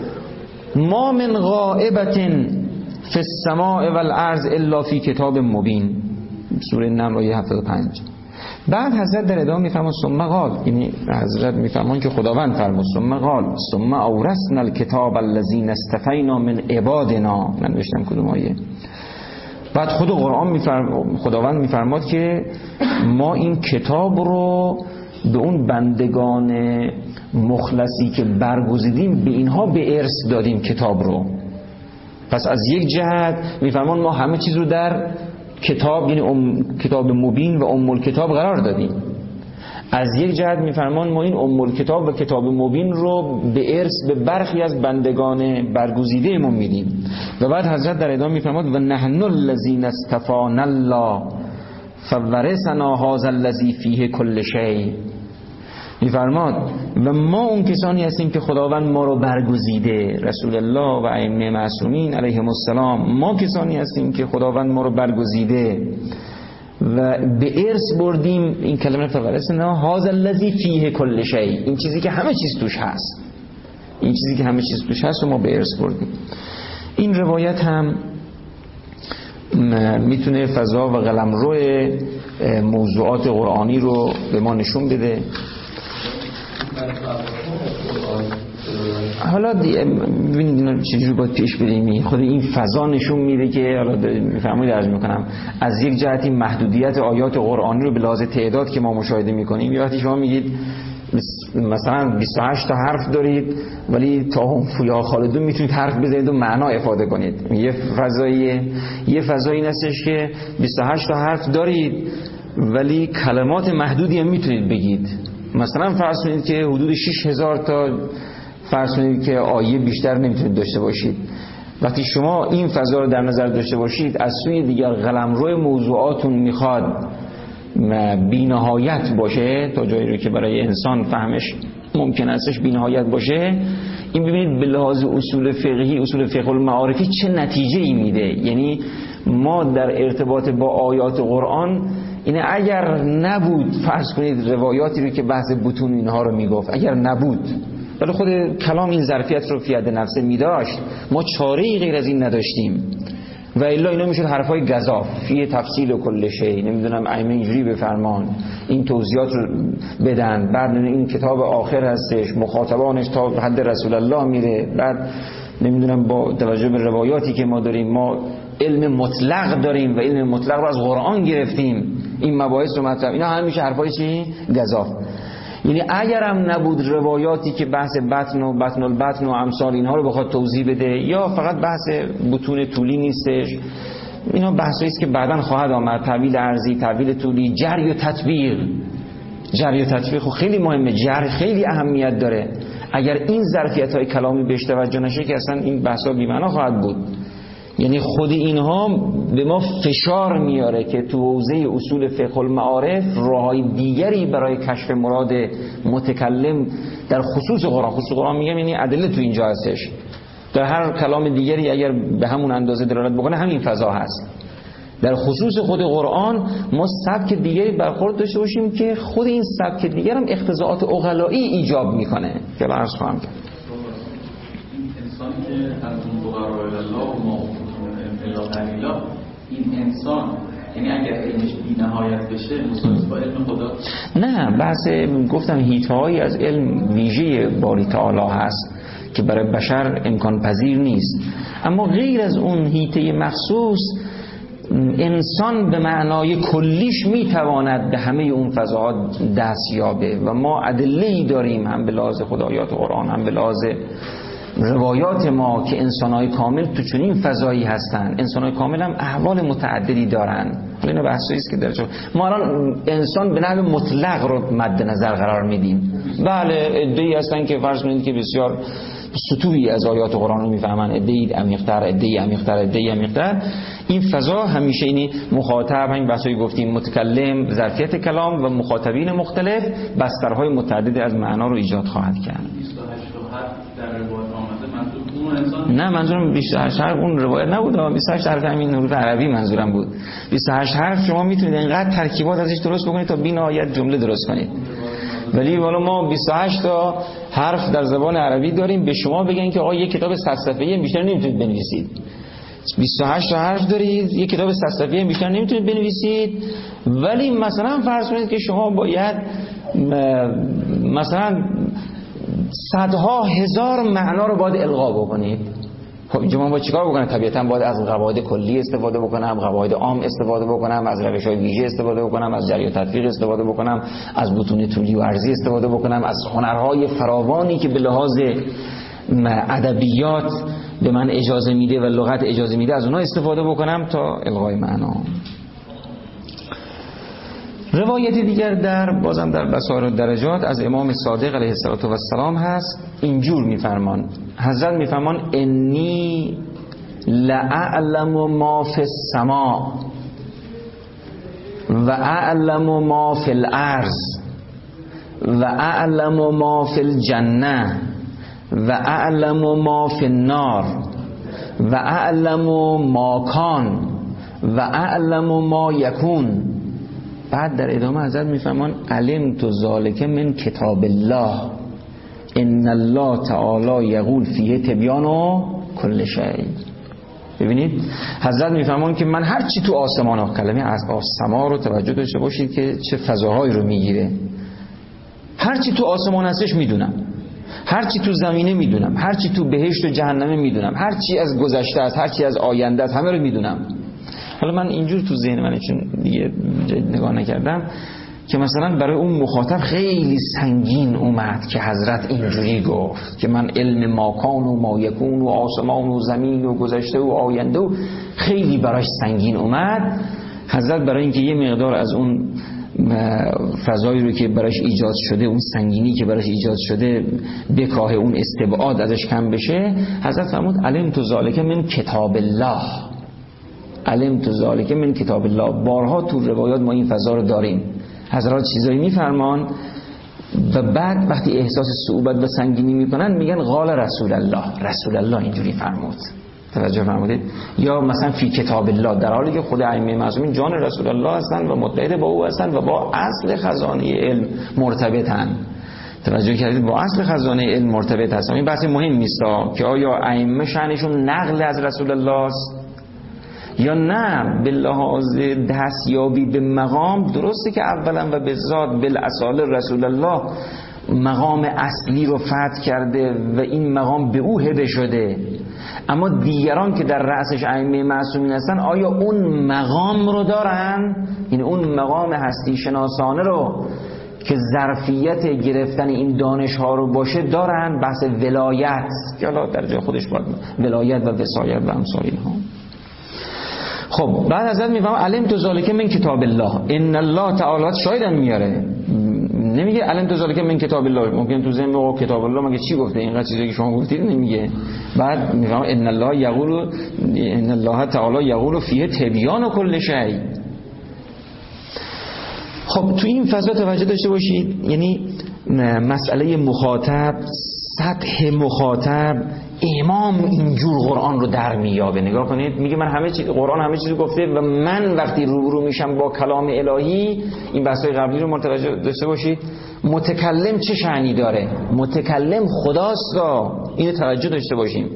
ما من غائبت فی السماء والارض الا فی کتاب مبین. سوره نمل آیه 75 بعد حضرت در ادامه میفرمان ثم قال. یعنی حضرت میفرمان که خداوند فرمود ثم قال. ثم اورثنا الكتاب الذين استفینا من عبادنا. من نوشتم کدوم آیه. بعد خود قرآن میفرم... خداوند میفرماد که ما این کتاب رو به اون بندگان مخلصی که برگزیدیم به اینها به ارث دادیم کتاب رو. پس از یک جهت میفرمان ما همه چیز رو در کتاب یعنی ام کتاب مبین و ام کتاب قرار دادیم. از یک جهت میفرمان ما این ام کتاب و کتاب مبین رو به ارث به برخی از بندگان برگزیده ما میدیم. و بعد حضرت در ادامه میفرماد و نحن الذین استفان الله فورثنا هذا الذی فیه کل شیء میفرماد و ما اون کسانی هستیم که خداوند ما رو برگزیده رسول الله و ائمه معصومین علیهم السلام. ما کسانی هستیم که خداوند ما رو برگزیده و به ارث بردیم. این کلمه فقط نه. هاذ الذی فیه کل شی. این چیزی که همه چیز توش هست. این چیزی که همه چیز توش هست و ما به ارث بردیم. این روایت هم می‌تونه فضا و قلمرو موضوعات قرآنی رو به ما نشون بده. حالا ببینید چجوری باید پیش بریم؟ خود این فضا نشون میده که حالا میفرمایید عرض می‌کنم از یک جهتی محدودیت آیات قرآنی رو به لحاظ تعداد که ما مشاهده می‌کنیم یا وقتی شما میگید مثلا 28 تا حرف دارید ولی تا هم فویا خالدون می‌تونید حرف بزنید و معنا افاده کنید. یه فضایی یه فضایی هستش که 28 تا حرف دارید ولی کلمات محدودی هم می‌تونید بگید. مثلا فرض کنید که حدود 6000 تا فرض کنید که آیه بیشتر نمی‌تونید داشته باشید. وقتی شما این فضا رو در نظر داشته باشید از سوی دیگر قلمرو موضوعاتون می‌خواد بینهایت باشه تا جایی رو که برای انسان فهمش ممکن استش بینهایت باشه این ببینید به لحاظ اصول فقهی اصول فقه المعارفی چه نتیجه ای میده؟ یعنی ما در ارتباط با آیات قرآن اینه اگر نبود فرض کنید روایاتی رو که بحث بتون اینها رو می‌گفت اگر نبود. ولی خود کلام این ظرفیت رو فیاد نفسه میداشت. ما چاره ای غیر از این نداشتیم. و الا اینا می‌شد حرفای گذاف. فی تفصیل و کل شی. نمی‌دونم ائمه اینجوری بفرمان. این توضیحات رو بدن. بعد این کتاب آخر هستش. مخاطبانش تا حد رسول الله میره. بعد نمی‌دونم با توجه به روایاتی که ما داریم ما علم مطلق داریم و علم مطلق رو از قرآن گرفتیم. این مباحث رو مطلب اینا همیشه حرفای چی؟ گذاف یعنی اگرم نبود روایاتی که بحث بطن و بطن البطن و امثال اینها رو بخواد توضیح بده یا فقط بحث بتون طولی نیستش اینا بحثی است که بعدا خواهد آمد. تعویل ارزی تعویل طولی جری و تطبیق. جری و تطبیق خب خیلی مهمه. جر خیلی اهمیت داره. اگر این ظرفیت های کلامی بهش توجه نشه که اصلا این بحثا بی‌معنا خواهد بود. یعنی خود اینها به ما فشار میاره که تو حوزه اصول فقه المعارف راههای دیگری برای کشف مراد متکلم در خصوص قرآن. خصوص قرآن میگم یعنی ادله تو اینجا هستش. در هر کلام دیگری اگر به همون اندازه دلالت بکنه همین فضا هست. در خصوص خود قرآن ما سبک دیگری برخورد داشته باشیم که خود این سبک دیگر هم اختزاعات اغلایی ایجاب می‌کنه. که برس خواهم کرد. انسانی که از اون الله و قلیلا این انسان یعنی اگر علمش بی نهایت بشه با علم خدا نه بحث گفتم هیتهایی از علم ویژه باری تعالی هست که برای بشر امکان پذیر نیست. اما غیر از اون هیته مخصوص انسان به معنای کلیش می‌تواند به همه اون فضاها دست یابه و ما ادله داریم هم به لحاظ خدایات قرآن هم به لحاظ روایات ما که انسانهای کامل تو چنین فضایی هستن. انسانهای کامل هم احوال متعددی دارن. این بحثی است که در ما الان انسان به نحو مطلق رو مد نظر قرار میدیم. بله ادعی هستن که فرض کنید که بسیار سطوحی از آیات قرآن رو می‌فهمن. ادعی عمیق‌تر ادعی عمیق‌تر ادعی عمیق‌تر. این فضا همیشه اینی مخاطب همین بحثایی گفتیم متکلم ظرفیت کلام و مخاطبین مختلف بسترهای متعددی از معنا رو ایجاد خواهد کرد. نه منظورم 28 حرف. اون روایت نبود 28 حرف همین حروف عربی منظورم بود. 28 حرف شما می‌تونید اینقدر ترکیبات ازش درست بکنید تا بی نهایت جمله درست کنید. ولی والا ما 28 تا حرف در زبان عربی داریم. به شما بگن که آقا یک کتاب 100 صفحه‌ای بیشتر نمی‌تونید بنویسید. 28 تا حرف دارید یک کتاب 100 صفحه‌ای بیشتر نمی‌تونید بنویسید. ولی مثلا فرض کنید که شما باید مثلا صدها هزار معنا رو باید القا بکنید. خب اینجا من با چیکار بکنم؟ طبیعتا باید از قواعد کلی استفاده بکنم قواعد عام استفاده بکنم از روش های ویژه استفاده بکنم از جریان تطبیق استفاده بکنم از بتون طولی و عرضی استفاده بکنم از هنرهای فراوانی که به لحاظ ادبیات به من اجازه میده و لغت اجازه میده از اونها استفاده بکنم تا القای معنا. روایت دیگر در بازم در بسار و درجات از امام صادق علیه السلام هست. اینجور میفرمان. حضرت میفرمان انی لعلم ما فی السما و اعلم ما فی الارض و اعلم ما فی الجنه و اعلم ما فی النار و اعلم ما کان و اعلم ما یکون. بعد در ادامه حضرت میفهمان علم تو ذالک من کتاب الله ان الله تعالی یقول فیه تبیان و کل شیء. ببینید حضرت میفهمان که من هر چی تو آسمان ها کلمه از آسما رو توجه داشته باشید که چه فضاهایی رو می‌گیره. هر چی تو آسمان هستش می‌دونم. هر چی تو زمینه می‌دونم. هر چی تو بهشت و جهنمه می‌دونم. هر چی از گذشته است هر چی از آینده است همه رو می‌دونم. حالا من اینجور تو ذهن من چون دیگه نگاه نکردم که مثلا برای اون مخاطب خیلی سنگین اومد که حضرت اینجوری گفت که من علم ماکان و مایکون و آسمان و زمین و گذشته و آینده و خیلی براش سنگین اومد. حضرت برای اینکه یه مقدار از اون فضایی رو که براش ایجاد شده اون سنگینی که براش ایجاد شده بکاه اون استبعاد ازش کم بشه حضرت فرمود علم تو ذالک من کتاب الله. علم ذالک من کتاب الله. بارها تو روایات ما این فضا رو داریم. حضرات چیزایی میفرمان و بعد وقتی احساس صعوبت و سنگینی می‌کنن میگن قال رسول الله. رسول الله اینجوری فرمود. توجه فرمودید؟ یا مثلا فی کتاب الله در حالی که خود ائمه معصومین جان رسول الله هستند و متحد با او هستند و با اصل خزانه علم مرتبطن. توجه کردید؟ با اصل خزانه علم مرتبط هستن. این بحث مهم نیست که آیا ائمه شأنشون نقل از رسول الله است؟ یا نه به لحاظ دستیابی به مقام درسته که اولا و به ذات بالاصال رسول الله مقام اصلی رو فتح کرده و این مقام به او هبه شده. اما دیگران که در رأسش ائمه معصومین هستن آیا اون مقام رو دارن؟ یعنی اون مقام هستی شناسانه رو که ظرفیت گرفتن این دانش ها رو باشه دارن؟ بحث ولایت که حالا در جای خودش باید ولایت و وسایت و امثال ها خب بعد ازت میفهم علم تو ذالک من کتاب الله. ان الله تعالی شایدم میاره. نمیگه علم تو ذالک من کتاب الله. ممکن تو ذهن او کتاب الله مگه چی گفته؟ اینقدر چیزی که شما گفتید نمیگه. بعد میفهم ان الله یقول ان الله تعالی یقول فیه تبیان و کل شیء خب تو این فضا توجه داشته باشید یعنی مسئله مخاطب سطح مخاطب امام اینجور قرآن رو در میابه نگاه کنید میگه من همه چیز قرآن همه چیز گفته و من وقتی روبرو میشم با کلام الهی این بحثای قبلی رو متوجه داشته باشید. متکلم چه شعنی داره؟ متکلم خداست اینو توجه داشته باشیم.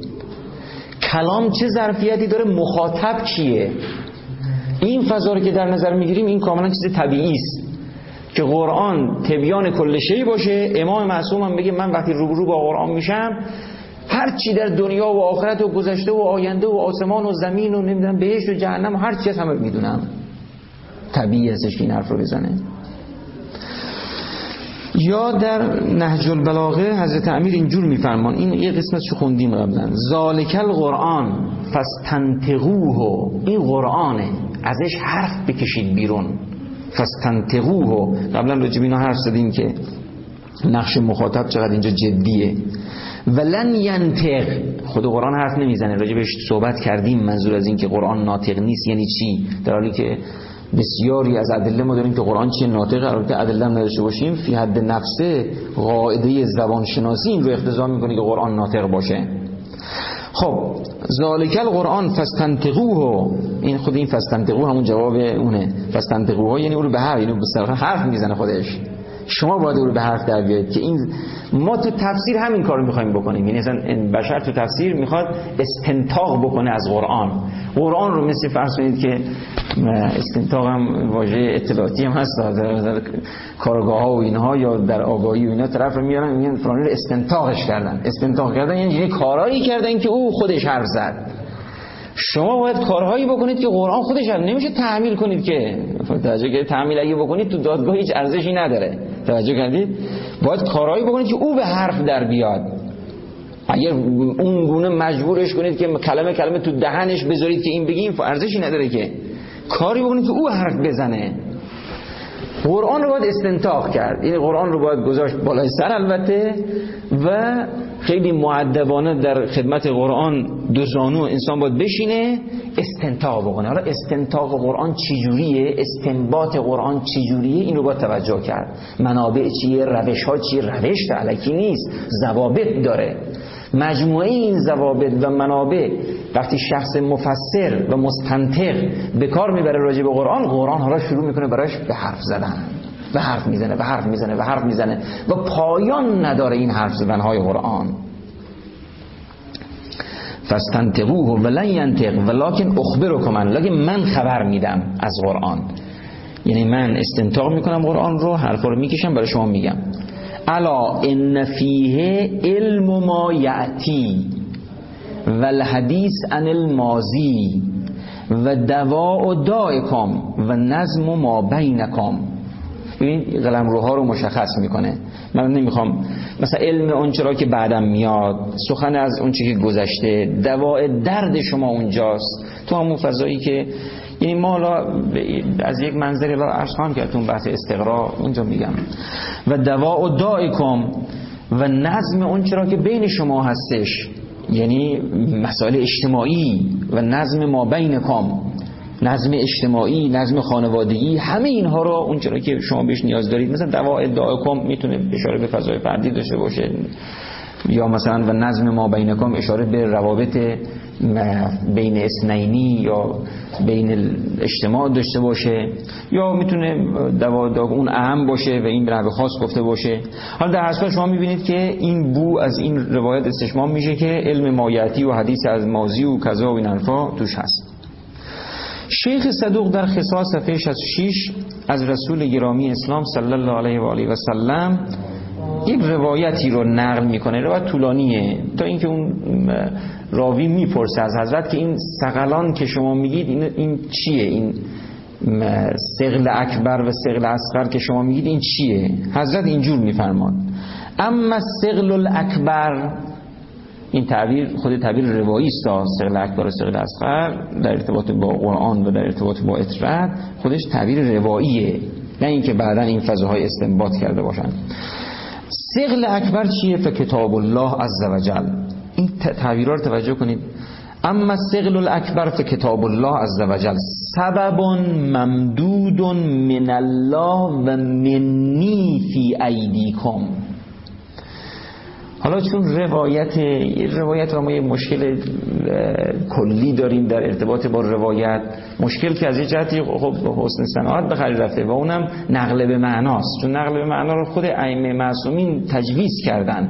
کلام چه ظرفیتی داره؟ مخاطب کیه این فضا رو که در نظر می‌گیریم این کاملا چیز طبیعی است که قرآن تبیان کل باشه. امام معصوم هم بگه من وقتی روبرو با قرآن میشم هر چی در دنیا و آخرت و گذشته و آینده و آسمان و زمین و نمی‌دونم بهشت و جهنم و هر چی همه می‌دونم. طبیعی هستش که این حرف رو بزنه. یا در نهج البلاغه حضرت امیر اینجور میفرمان. این یه قسمتشو خوندیم قبلا؟ ذالک القرآن فاستنتقوه. این قرآنه. ازش حرف بکشید بیرون. فاستنتقوه. قبلا راجب اینا حرف زدیم که نقش مخاطب چقدر اینجا جدیه. ولن ینطق. خود قرآن حرف نمی‌زنه راجبش صحبت کردیم منظور از این که قرآن ناطق نیست. یعنی چی؟ در حالی که بسیاری از ادله ما داریم که قرآن چیه؟ ناطق. قرار که ادله هم نداشته باشیم. فی حد نفسه قاعده زبان شناسی این رو اختزام می‌کنه که قرآن ناطق باشه. خب ذالک القرآن فاستنتقوه این خود این فاستنتقوه همون جواب اونه. فاستنتقوه یعنی اون رو به حرف یعنی حرف می‌زنه خودش. شما باید او رو به حرف در بیارید که این ما تو تفسیر همین کار رو می‌خوایم بکنیم. یعنی اصلا بشر تو تفسیر می‌خواد استنتاق بکنه از قرآن. قرآن رو مثل فرض کنید که استنتاق هم واژه اطلاعاتی هم هست در کارگاه ها و اینها یا در آگاهی و اینا طرف رو میارن میگن فلانی رو استنتاقش کردن. استنتاق کردن یعنی, کارایی کردن که او خودش حرف زد. شما باید کارهایی بکنید که قرآن خودش هم نمیشه تحمیل کنید که توجه که تحمیل اگه بکنید تو دادگاه هیچ ارزشی نداره. توجه کردید؟ باید کارهایی بکنید که او به حرف در بیاد. اگر اون گونه مجبورش کنید که کلمه کلمه تو دهنش بذارید که این بگیم ارزشی نداره که. کاری بکنید که او حرف بزنه. قرآن رو باید استنتاق کرد. این قرآن رو باید گذاشت بالای سر البته و خیلی معدبانه در خدمت قرآن دو زانو انسان باید بشینه استنتاق بکنه. حالا استنتاق قرآن چجوریه؟ استنباط قرآن چجوریه؟ این رو توجه کرد. منابع چیه؟ روش ها چیه؟ روش علکی نیست. ضوابط داره. مجموعه این ضوابط و منابع وقتی شخص مفسر و مستنطق به کار می‌بره راجع به قرآن قرآن حالا شروع می‌کنه براش به حرف زدن. و حرف می‌زنه و حرف می‌زنه و حرف می‌زنه و پایان نداره این حرف زدنهای قرآن. فاستنتقوه ولن ینطق ولکن اخبرکم من لکن من خبر میدم از قرآن. یعنی من استنتاق می‌کنم قرآن رو حرفا رو می‌کشم برای شما میگم. الا ان فیه علم ما یعتی و الحدیث عن الماضی و دواء دائکم و نظم ما بینکم. ببین قلم روها رو مشخص می‌کنه. من نمی‌خوام مثلا علم اون چرا که بعدم میاد سخن از اون که گذشته دواء درد شما اونجاست. تو همون فضایی که یعنی ما از یک منظری را عرض خواهم کرد اون بحث استقرا اونجا میگم. و دواء و دائکم و نظم اون چرا که بین شما هستش یعنی مسائل اجتماعی و نظم ما بینکم نظم اجتماعی نظم خانوادگی همه اینها رو اون چرا که شما بهش نیاز دارید مثلا دواء دائکم می‌تونه اشاره به فضای فردی داشته باشه. یا مثلا و نظم ما بینکم اشاره به روابط بین اسنینی یا بین اجتماع داشته باشه. یا می‌تونه دوا اون اهم باشه و این به خاص گفته باشه. حالا در حال شما می‌بینید که این بو از این روایت استشمام میشه که علم مایتی و حدیث از مازی و کذا و این توش هست. شیخ صدوق در خصاص صفحه 66 از رسول گرامی اسلام صلی الله علیه و آله و سلم یک روایتی رو نقل می‌کنه روایت طولانیه. تا اینکه اون راوی می‌پرسه از حضرت که این سقلان که شما میگید این, این چیه؟ این سقل اکبر و سقل اصغر که شما میگید این چیه؟ حضرت اینجور میفرماد اما سقل الاکبر این تعبیر خود تعبیر روایی است. سقل اکبر و سقل اصغر در ارتباط با قرآن و در ارتباط با اطرت خودش تعبیر رواییه. نه اینکه بعدا این فضاهای استنباط کرده باشن سقل اکبر چیه؟ کتاب الله عز وجل این تعبیرها رو توجه کنید. اما سقل الاکبر کتاب الله عز وجل سبب ممدود من الله و منی فی ایدیکم. حالا چون روایت روایت رو ما یه مشکل کلی داریم در ارتباط با روایت. مشکل که از یه جهتی خب حسن سناعت به خرید رفته و اونم نقل به معناست. چون نقل به معنا رو خود ائمه معصومین تجویز کردن.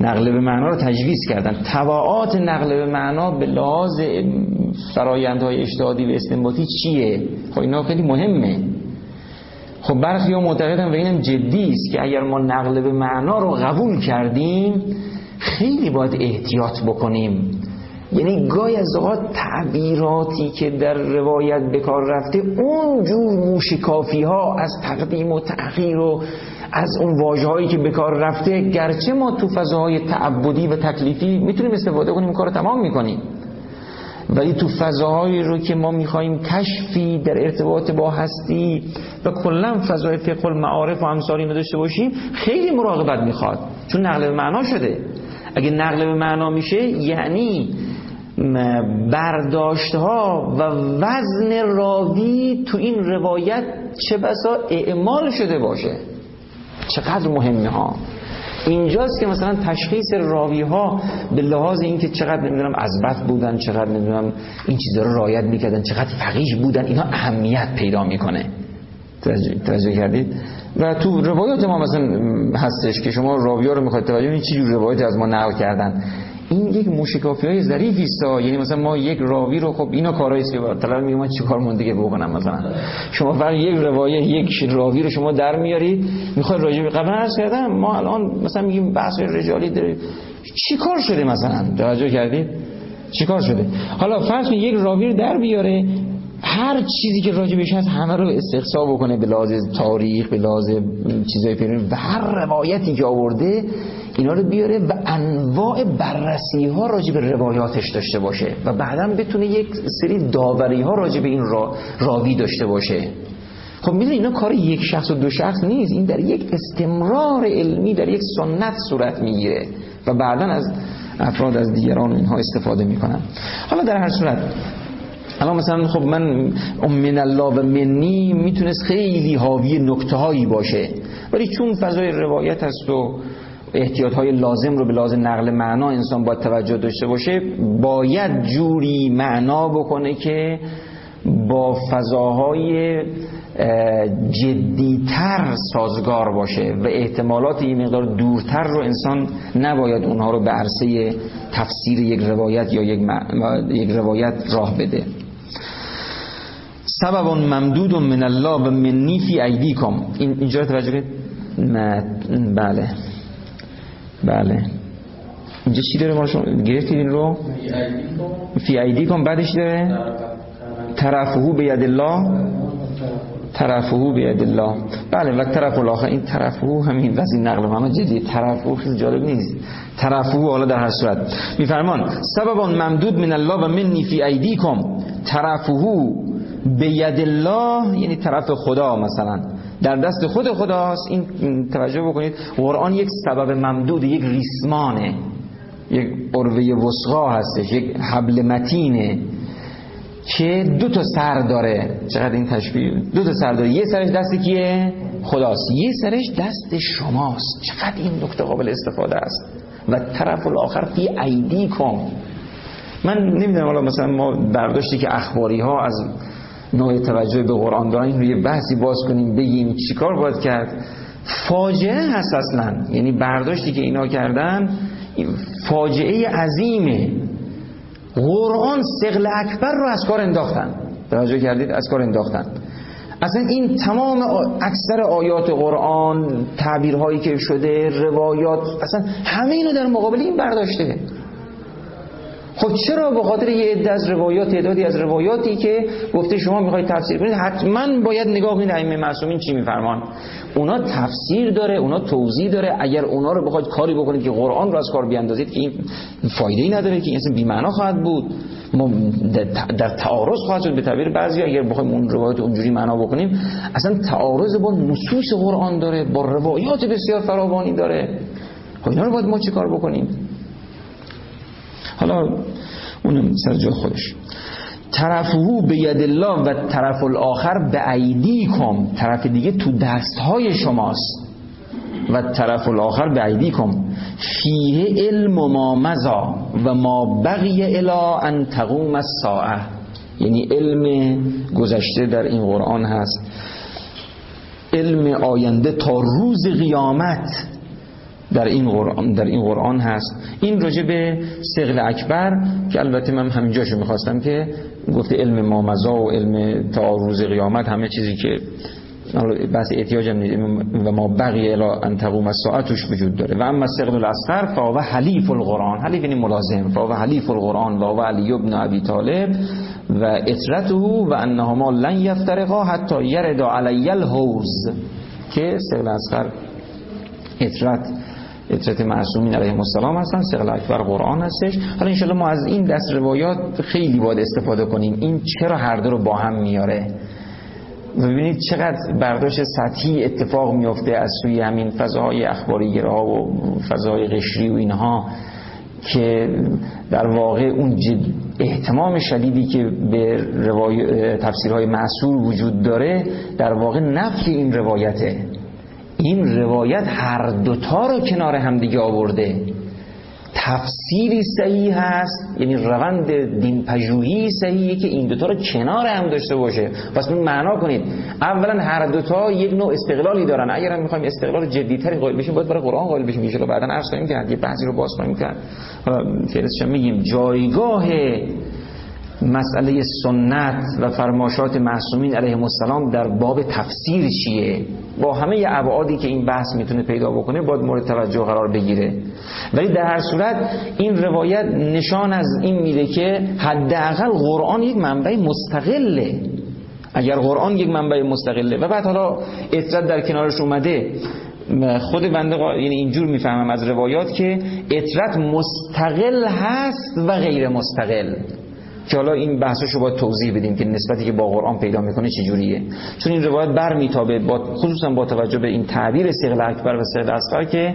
نقل به معنا رو تجویز کردن. تواعات نقل به معنا به لحاظ فرایندهای اجتهادی و استنباطی چیه؟ خب اینا خیلی مهمه. خب برخی ها معتقدن و اینم جدی است که اگر ما نقل به معنا رو قبول کردیم خیلی باید احتیاط بکنیم. یعنی گاهی از اوقات تعبیراتی که در روایت به کار رفته اونجور موشکافی ها از تقدیم و تأخیر و از اون واجه هایی که به کار رفته گرچه ما تو فضاهای تعبدی و تکلیفی می‌تونیم استفاده کنیم کار تمام می‌کنیم. ولی تو فضاهایی رو که ما می‌خوایم کشفی در ارتباط با هستی و کلا فضای فقه المعارف و اینو داشته باشیم خیلی مراقبت می‌خواد چون نقل به معنا شده. اگه نقل به معنا میشه یعنی برداشت ها و وزن راوی تو این روایت چه بسا اعمال شده باشه. چقدر مهمه ها. اینجاست که مثلا تشخیص راوی ها به لحاظ اینکه چقدر نمی‌دونم ازبط بودن چقدر نمی‌دونم این چیزا رو رعایت می‌کردن چقدر فقیه بودن اینا اهمیت پیدا می‌کنه. توجه کردید؟ و تو روایات ما مثلا هستش که شما راوی ها رو می‌خواید توجه این چی جور از ما نقل کردن؟ این یک موشکافی های ظریفی است یعنی مثلا ما یک راوی رو خب اینا کارهایی است که طلب میگه من چیکار مون دیگه بکنم مثلا؟ شما فقط یک روایت یک راوی رو شما در میارید می‌خواد راجع به قبلا عرض کردم ما الان مثلا میگیم بحث رجالی داره. چیکار شده مثلا؟ توجه کردید؟ چیکار شده؟ حالا فرض یک راوی رو در بیاره هر چیزی که راجع بهش هست همه رو استقصا بکنه به لحاظ تاریخ به لحاظ چیزای پیرین و هر روایتی که آورده اینا رو بیاره و انواع بررسی ها راجع به روایاتش داشته باشه و بعدا بتونه یک سری داوری ها راجع به این را راوی داشته باشه. خب می‌دونی اینا کار یک شخص و دو شخص نیست این در یک استمرار علمی در یک سنت صورت می‌گیره و بعدا از افراد از دیگران اینها استفاده می‌کنن. حالا در هر صورت الان مثلا خب من من الله و منی می‌تونست خیلی حاوی نکته هایی باشه. ولی چون فضای روایت هست و احتیاط های لازم رو به لازم نقل معنا انسان باید توجه داشته باشه باید جوری معنا بکنه که با فضاهای جدیتر سازگار باشه و احتمالات این مقدار دورتر رو انسان نباید اونها رو به عرصه تفسیر یک روایت یا یک, یک روایت راه بده. سبب ممدود من الله و منی فی ایدیکم. این اینجا توجه کنید. بله. بله. اینجا چی داره ما شما؟ گرفتید این رو؟ فی ایدیکم. بعدش داره؟ طرفهو به ید الله. طرفهو به ید الله. بله و طرف الاخر. این طرفهو همین این نقل معنا جدی. طرفهو خیلی جالب نیست. طرفهو حالا در هر صورت. میفرمان. سبب ممدود من الله و منی فی ایدیکم. طرفهو به ید الله یعنی طرف خدا مثلا. در دست خود خداست. این توجه بکنید. قرآن یک سبب ممدود یک ریسمانه. یک عروه وسقا هستش یک حبل متینه که دو تا سر داره. چقدر این تشبیه؟ دو تا سر داره. یه سرش دست کیه؟ خداست. یه سرش دست شماست. چقدر این نکته قابل استفاده است. و طرف الاخر فی ایدی کن من نمی‌دونم حالا مثلا ما برداشتی که اخباری ها از نوع توجه به قرآن دارن این رو یه بحثی باز کنیم بگیم چیکار باید کرد. فاجعه هست اصلا. یعنی برداشتی که اینا کردن فاجعه عظیمه قرآن سقل اکبر رو از کار انداختن. توجه کردید؟ از کار انداختن. اصلا این تمام اکثر آیات قرآن تعبیرهایی که شده روایات اصلا همه اینو در مقابل این برداشته. خب چرا به خاطر یه عده از روایات تعدادی از روایاتی که گفته شما می‌خواید تفسیر کنید حتما باید نگاه کنید ائمه معصومین چی میفرمان؟ اونا تفسیر داره اونا توضیح داره اگر اونا رو بخواید کاری بکنید که قرآن رو از کار بیاندازید که این فایده ای نداره که این اصلا بی معنا خواهد بود. ما در تعارض خواهد شد به تعبیر بعضی اگر بخوایم اون روایت اونجوری معنا بکنیم اصلا تعارض با نصوص قرآن داره با روایات بسیار فراوانی داره. خب اینا رو باید ما چیکار بکنیم؟ حالا اونم سر جای خودش. طرفهو به ید الله و طرف الاخر به عیدی کم طرف دیگه تو دستهای شماست. و طرف الاخر به عیدی کم فیه علم ما مزا و ما بقی الا ان تقوم الساعه. یعنی علم گذشته در این قرآن هست. علم آینده تا روز قیامت. در این قرآن در این قرآن هست. این راجع به سقل اکبر که البته من همینجاشو می‌خواستم که گفته علم مامزا و علم تا روز قیامت همه چیزی که بس احتیاج و ما بقی الا ان تقوم الساعتش وجود داره. و اما سقل الاصغر فهو حلیف القرآن. حلیف یعنی ملازم. فهو حلیف القرآن و علی ابن ابی طالب و اطرته و انهما لن یفترقا حتی یرد علی الحوز که سقل اصغر اطرت اطرت معصومین علیه السلام هستن سقل اکبر قرآن هستش. حالا انشالله ما از این دست روایات خیلی باید استفاده کنیم. این چرا هر دو رو با هم میاره؟ و ببینید چقدر برداشت سطحی اتفاق میفته از سوی همین فضاهای اخباری ها و فضاهای قشری و اینها که در واقع اون احتمام شدیدی که به روای... تفسیرهای معصول وجود داره در واقع نفی این روایته. این روایت هر دوتا رو کنار همدیگه آورده. تفسیری صحیح هست یعنی روند دین پژوهی صحیحه که این دوتا رو کنار هم داشته باشه. پس معنا کنید اولا هر دوتا یک نوع استقلالی دارن. اگر هم می‌خوایم استقلال جدیتری قائل بشیم باید برای قرآن قائل بشیم. ان بعدا عرض خواهیم کرد یه بعضی رو باز خواهیم کرد. حالا میگیم جایگاه مسئله سنت و فرماشات معصومین علیه السلام در باب تفسیر چیه؟ با همه ابعادی که این بحث می‌تونه پیدا بکنه باید مورد توجه قرار بگیره. ولی در هر صورت این روایت نشان از این میده که حداقل قرآن یک منبع مستقله. اگر قرآن یک منبع مستقله. و بعد حالا اطرت در کنارش اومده. خود بنده یعنی اینجور می‌فهمم از روایات که اطرت مستقل هست و غیر مستقل. که حالا این بحثشو باید توضیح بدیم که نسبتی که با قرآن پیدا می‌کنه چجوریه. چون این روایت برمیتابه با خصوصا با توجه به این تعبیر سیغل اکبر و سیغل اصغر که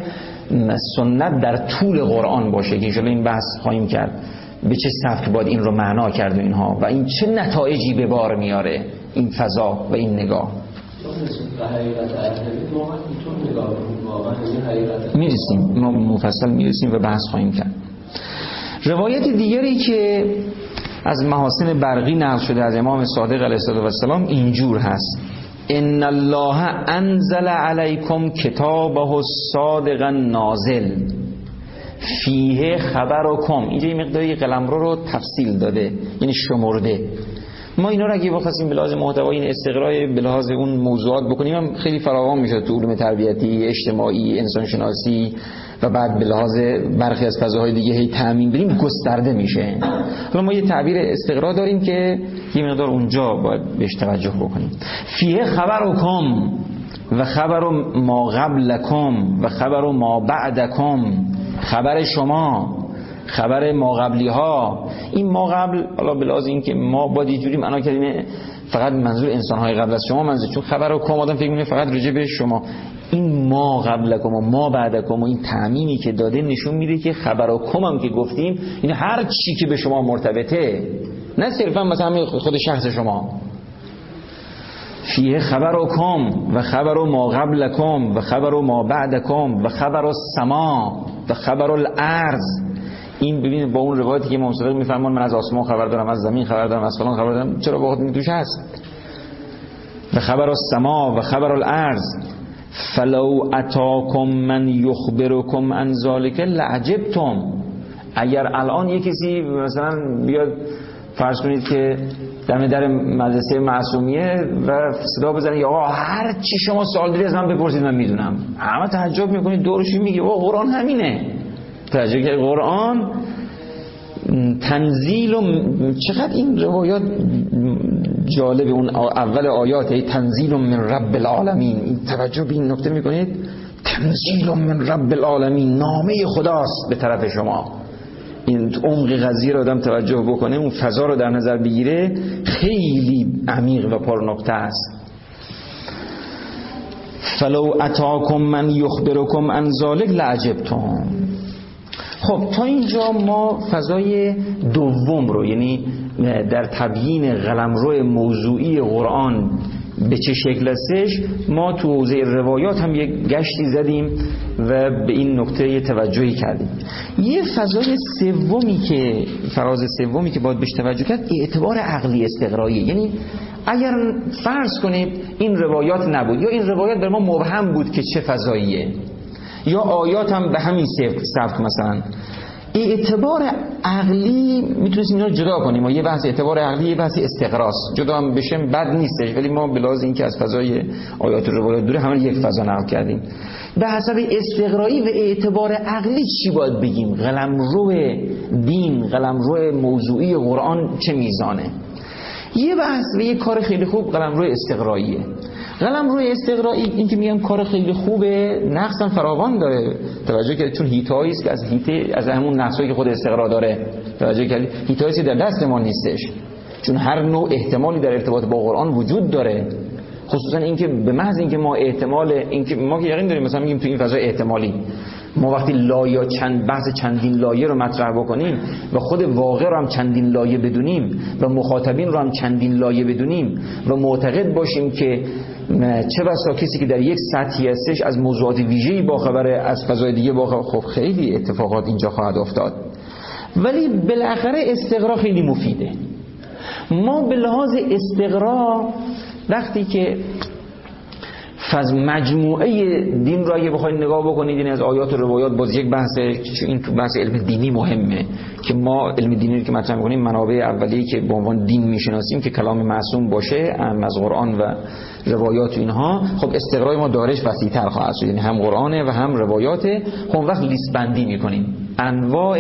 سنت در طول قرآن باشه که انشاءالله این بحث خواهیم کرد. به چه سبک باید این رو معنا کرد و اینها؟ و این چه نتایجی به بار میاره؟ این فضا و این نگاه. می‌رسیم. ما مفصل می‌رسیم و بحث خواهیم کرد. روایت دیگری که از محاسن برقی نقل شده از امام صادق علیه السلام اینجور هست. ان الله انزل علیکم کتابه صادقا نازل. فیه خبرکم اینجا یه مقداری قلمرو رو تفصیل داده یعنی شمرده. ما اینا رو اگه بخواستیم به لحاظ محتوای این استقرای به لحاظ اون موضوعات بکنیم هم خیلی فراوان میشه تو علوم تربیتی اجتماعی انسان شناسی و بعد به لحاظ برخی از فضاهای دیگه هی تعمین بریم گسترده میشه. حالا ما یه تعبیر استقرا داریم که یه مقدار اونجا باید بهش توجه بکنیم. فیه خبرکم و خبر ما قبلکم و خبر ما بعدکم خبر شما خبر ما قبلی ها این ما قبل حالا بلاز این که ما با جوری معنا کردیم فقط منظور انسان های قبل از شما منظور چون خبر و کم آدم فکر می‌کنه فقط رجع به شما. این ما قبلکم و ما بعدکم و این تعمیمی که داده نشون میده که خبر و کم هم که گفتیم این هر چی که به شما مرتبطه نه صرفا مثلا خود شخص شما. فیه خبر و کم و خبر و ما قبلکم و خبر و ما بعدکم و خبر و سما و خبر الارض. این ببینید با اون روایتی که امام صادق من از آسمان خبر دارم از زمین خبر دارم از فلان خبر دارم چرا با خود توش هست؟ و خبر السما و خبر الارض. فلو اتاکم من یخبرکم عن ذلک لعجبتم. اگر الان یه کسی مثلا بیاد فرض کنید که دم در مدرسه معصومیه و صدا بزنه یا آقا هر چی شما سوال داری از من بپرسید من می‌دونم. همه تعجب می‌کنید دورش میگه آقا قرآن همینه. توجه که قرآن تنزیل و چقدر این روایات جالب اون اول آیات ای تنزیل من رب العالمین. توجه به این نکته می‌کنید؟ تنزیل من رب العالمین نامه خداست به طرف شما. این عمق قضیه رو آدم توجه بکنه اون فضا رو در نظر بگیره خیلی عمیق و پر نکته است. فلو اتاکم من یخبرکم عن ذلک لعجبتم. خب تا اینجا ما فضای دوم رو یعنی در تبیین قلمرو موضوعی قرآن به چه شکل هستش ما تو حوزه روایات هم یک گشتی زدیم و به این نکته توجهی کردیم. یه فضای سومی که فراز سومی که باید بهش توجه کرد اعتبار عقلی استقرایی. یعنی اگر فرض کنید این روایات نبود یا این روایات بر ما مبهم بود که چه فضاییه. یا آیات هم به همین سبک مثلا. اعتبار عقلی می‌تونستیم اینا رو جدا کنیم. و یه بحث اعتبار عقلی یه بحث استقراس جدا هم بشه بد نیستش ولی ما بلاز این که از فضای آیات و روایات دوره همه یک فضا نقل کردیم. به حسب استقرایی و اعتبار عقلی چی باید بگیم؟ قلمرو دین قلمرو موضوعی قرآن چه میزانه؟ یه بحث و یه کار خیلی خوب قلمرو استقراییه. قلم روی استقرایی این که میگم کار خیلی خوبه نقصا فراوان داره. توجه که چون هیتایی است که از هیته از همون نقصایی که خود استقرا داره. توجه کردی؟ هیتایی در دست ما نیستش. چون هر نوع احتمالی در ارتباط با قرآن وجود داره. خصوصا اینکه به محض اینکه ما احتمال اینکه ما که یقین داریم مثلا میگیم تو این فضای احتمالی. ما وقتی لایه چند بحث چندین لایه رو مطرح بکنیم و خود واقع رو هم چندین لایه بدونیم و مخاطبین رو هم چندین لایه بدونیم و معتقد باشیم که چه بسا کسی که در یک سطحی هستش از موضوعات ویژه‌ای باخبره از فضای دیگه باخبره خب خیلی اتفاقات اینجا خواهد افتاد. ولی بالاخره استقرا خیلی مفیده. ما به لحاظ استقرا وقتی که فز مجموعه دین رو اگه بخواید نگاه بکنید این از آیات و روایات باز یک بحثه این تو بحث علم دینی مهمه که ما علم دینی که مطرح می‌کنیم منابع اولیه که به عنوان دین می‌شناسیم که کلام معصوم باشه از قرآن و روایات اینها. خب استقرای ما دارش وسیع‌تر خواهد شد یعنی هم قرآنه و هم روایاته. خب وقت لیست بندی می‌کنیم. انواع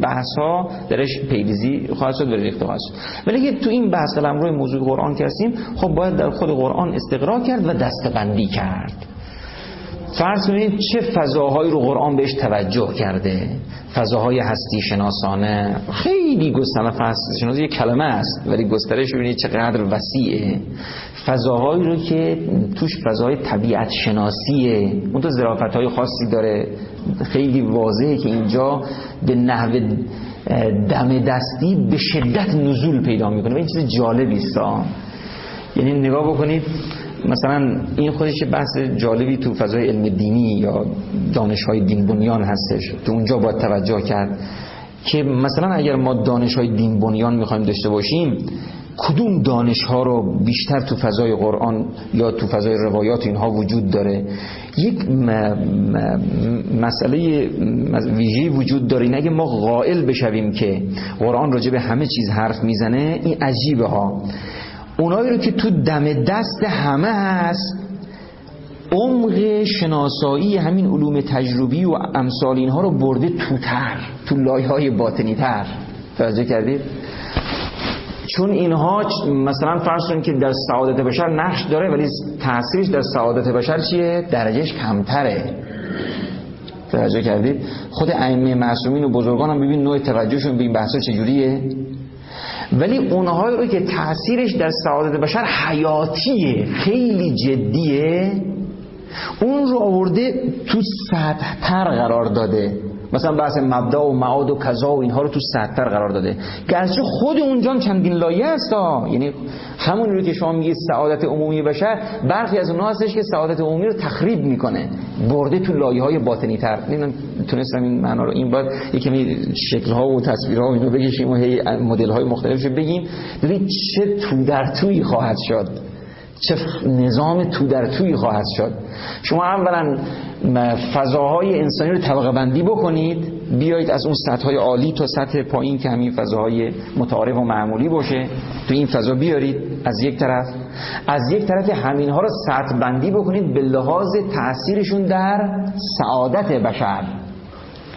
بحث ها درش پیریزی خواهد شد و ریخته خواهد شد. ولی تو این بحث روی موضوع قرآن هستیم خب باید در خود قرآن استقرا کرد و دستبندی کرد. فرض کنید چه فضاهایی رو قرآن بهش توجه کرده؟ فضاهای هستی شناسانه خیلی گسترده هستی شناسی یک کلمه است ولی گسترش ببینید چقدر وسیعه. فضاهایی رو که توش فضاهای طبیعت شناسیه اون تو ظرافت های خاصی داره. خیلی واضحه که اینجا به نحو دم دستی به شدت نزول پیدا می‌کنه. این چیز جالبی است. یعنی نگاه بکنید مثلا این خودش بحث جالبی تو فضای علم دینی یا دانش های دین بنیان هستش. تو اونجا باید توجه کرد که مثلا اگر ما دانش های دین بنیان می‌خوایم داشته باشیم کدوم دانش ها رو بیشتر تو فضای قرآن یا تو فضای روایات اینها وجود داره؟ یک مسئله ویژه وجود داره این اگه ما قائل بشویم که قرآن راجع به همه چیز حرف می‌زنه این عجیبه ها. اونایی رو که تو دم دست همه هست عمق شناسایی همین علوم تجربی و امثال اینها رو برده توتر تو لایه های باطنی تر. توجه کردید؟ چون اینها مثلا فرض کنید که در سعادت بشر نقش داره ولی تاثیرش در سعادت بشر چیه؟ درجهش کمتره. توجه کردید؟ خود ائمه معصومین و بزرگان هم ببین نوع توجهشون به این بحثا چجوریه. ولی اونهایی رو که تاثیرش در سعادت بشر حیاتیه خیلی جدیه اون رو آورده تو سطح تر قرار داده. مثلا بحث مبدا و معاد و کذا و اینها رو تو سطر قرار داده. گرچه خود اونجا چندین لایه است یعنی همون رو که شما میگید سعادت عمومی بشر برخی از اونها هستش که سعادت عمومی رو تخریب می‌کنه. برده تو لایه های باطنی تر نمی‌دونم تونستم این معنا رو این باید یکمی شکل ها و تصویر ها و اینو بگیشیم و هی مدل های مختلفش بگیم. ببین چه تو در توی خواهد شد. چه نظام تو در توی خواهد شد. شما اولا فضاهای انسانی رو طبقه بندی بکنید بیایید از اون سطح های عالی تا سطح پایین که همین فضاهای متعارف و معمولی باشه. تو این فضا بیارید از یک طرف. از یک طرف همین ها رو سطح بندی بکنید به لحاظ تاثیرشون در سعادت بشر.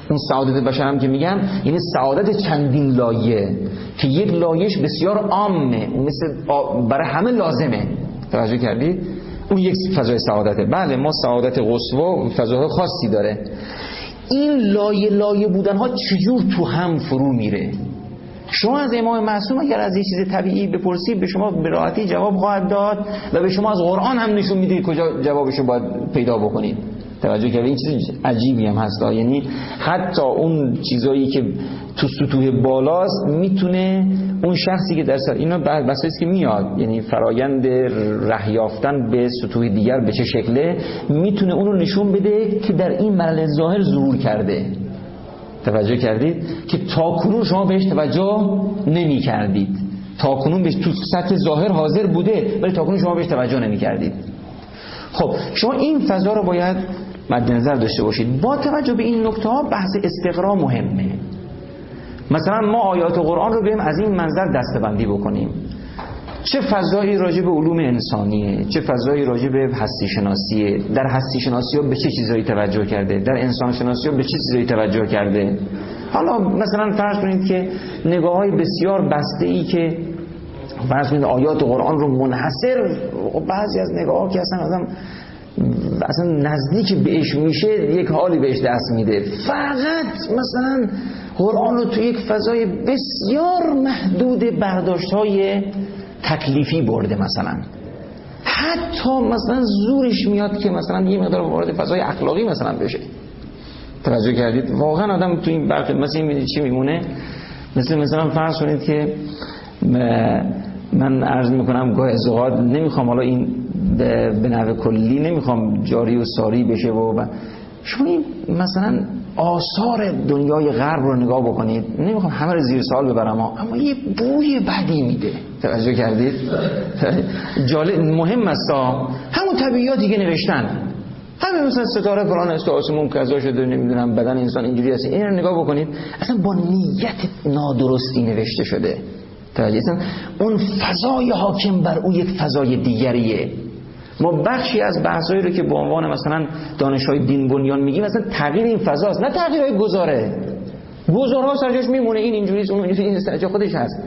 اون سعادت بشر هم که میگم یعنی سعادت چندین لایه که یک لایش بسیار عامه مثل برای همه لازمه. توجه کردید اون یک فضای سعادته. بله ما سعادت قصوا فضای خاصی داره. این لایه لایه بودن ها چجور تو هم فرو میره؟ شما از امام معصوم اگر از یه چیز طبیعی بپرسید به شما به راحتی جواب خواهد داد و به شما از قرآن هم نشون میده کجا جوابشو باید پیدا بکنید. توجه کردید این چیز عجیبی هم هست. یعنی حتی اون چیزایی که تو سطوح بالاست می‌تونه اون شخصی که در سر اینا بسایی که میاد. یعنی فرایند رهیافتن به سطوح دیگر به چه شکله می‌تونه اونو نشون بده که در این مرحله ظاهر ظهور کرده. توجه کردید؟ که تا کنون شما بهش توجه نمی کردید تا کنون بهش تو سطح ظاهر حاضر بوده ولی تا کنون شما بهش توجه نمی کردید خب شما این فضا رو باید مد نظر داشته باشید. با توجه به این نکته ها بحث استقرا مهمه. مثلا ما آیات قرآن رو بیم از این منظر دستبندی بکنیم. چه فضایی راجع به علوم انسانیه چه فضایی راجع به هستی شناسیه در هستی شناسی ها به چه چیزایی توجه کرده؟ در انسان شناسی ها به چه چیزایی توجه کرده؟ حالا مثلا فرض کنید که نگاه های بسیار بسته ای که فرض کنید آیات قرآن رو منحصر بعضی از نگاه که اصلا آدم اصلا نزدیک بهش میشه یک حالی بهش دست میده. فقط مثلا قرآن رو تو یک فضای بسیار محدود برداشت های تکلیفی برده مثلا. حتی مثلا زورش میاد که مثلا یه مقدار وارد فضای اخلاقی مثلا بشه. توجه کردید؟ واقعا آدم تو این برخی مثلا این چی میمونه؟ مثل مثلا فرض کنید که من عرض می‌کنم گاه از نمی‌خوام حالا این به نحو کلی نمی‌خوام جاری و ساری بشه و شما این مثلا آثار دنیای غرب رو نگاه بکنید. نمی‌خوام همه رو زیر سال ببرم اما یه بوی بدی میده. توجه کردید؟ جالب مهم است همون طبیعیاتی که نوشتن. همه مثلا ستاره فلان است آسمون کذا شده نمی‌دونم بدن انسان اینجوری هست این رو نگاه بکنید. اصلا با نیت نادرستی نوشته شده. توجه اون فضای حاکم بر او یک فضای دیگریه. ما بخشی از بحثایی رو که به عنوان مثلا دانشهای دین بنیان میگیم مثلا تغییر این فضاست نه تغییرهای گذاره گذارها سرجاش میمونه این اینجوریه اون اینجوری این خودش هست.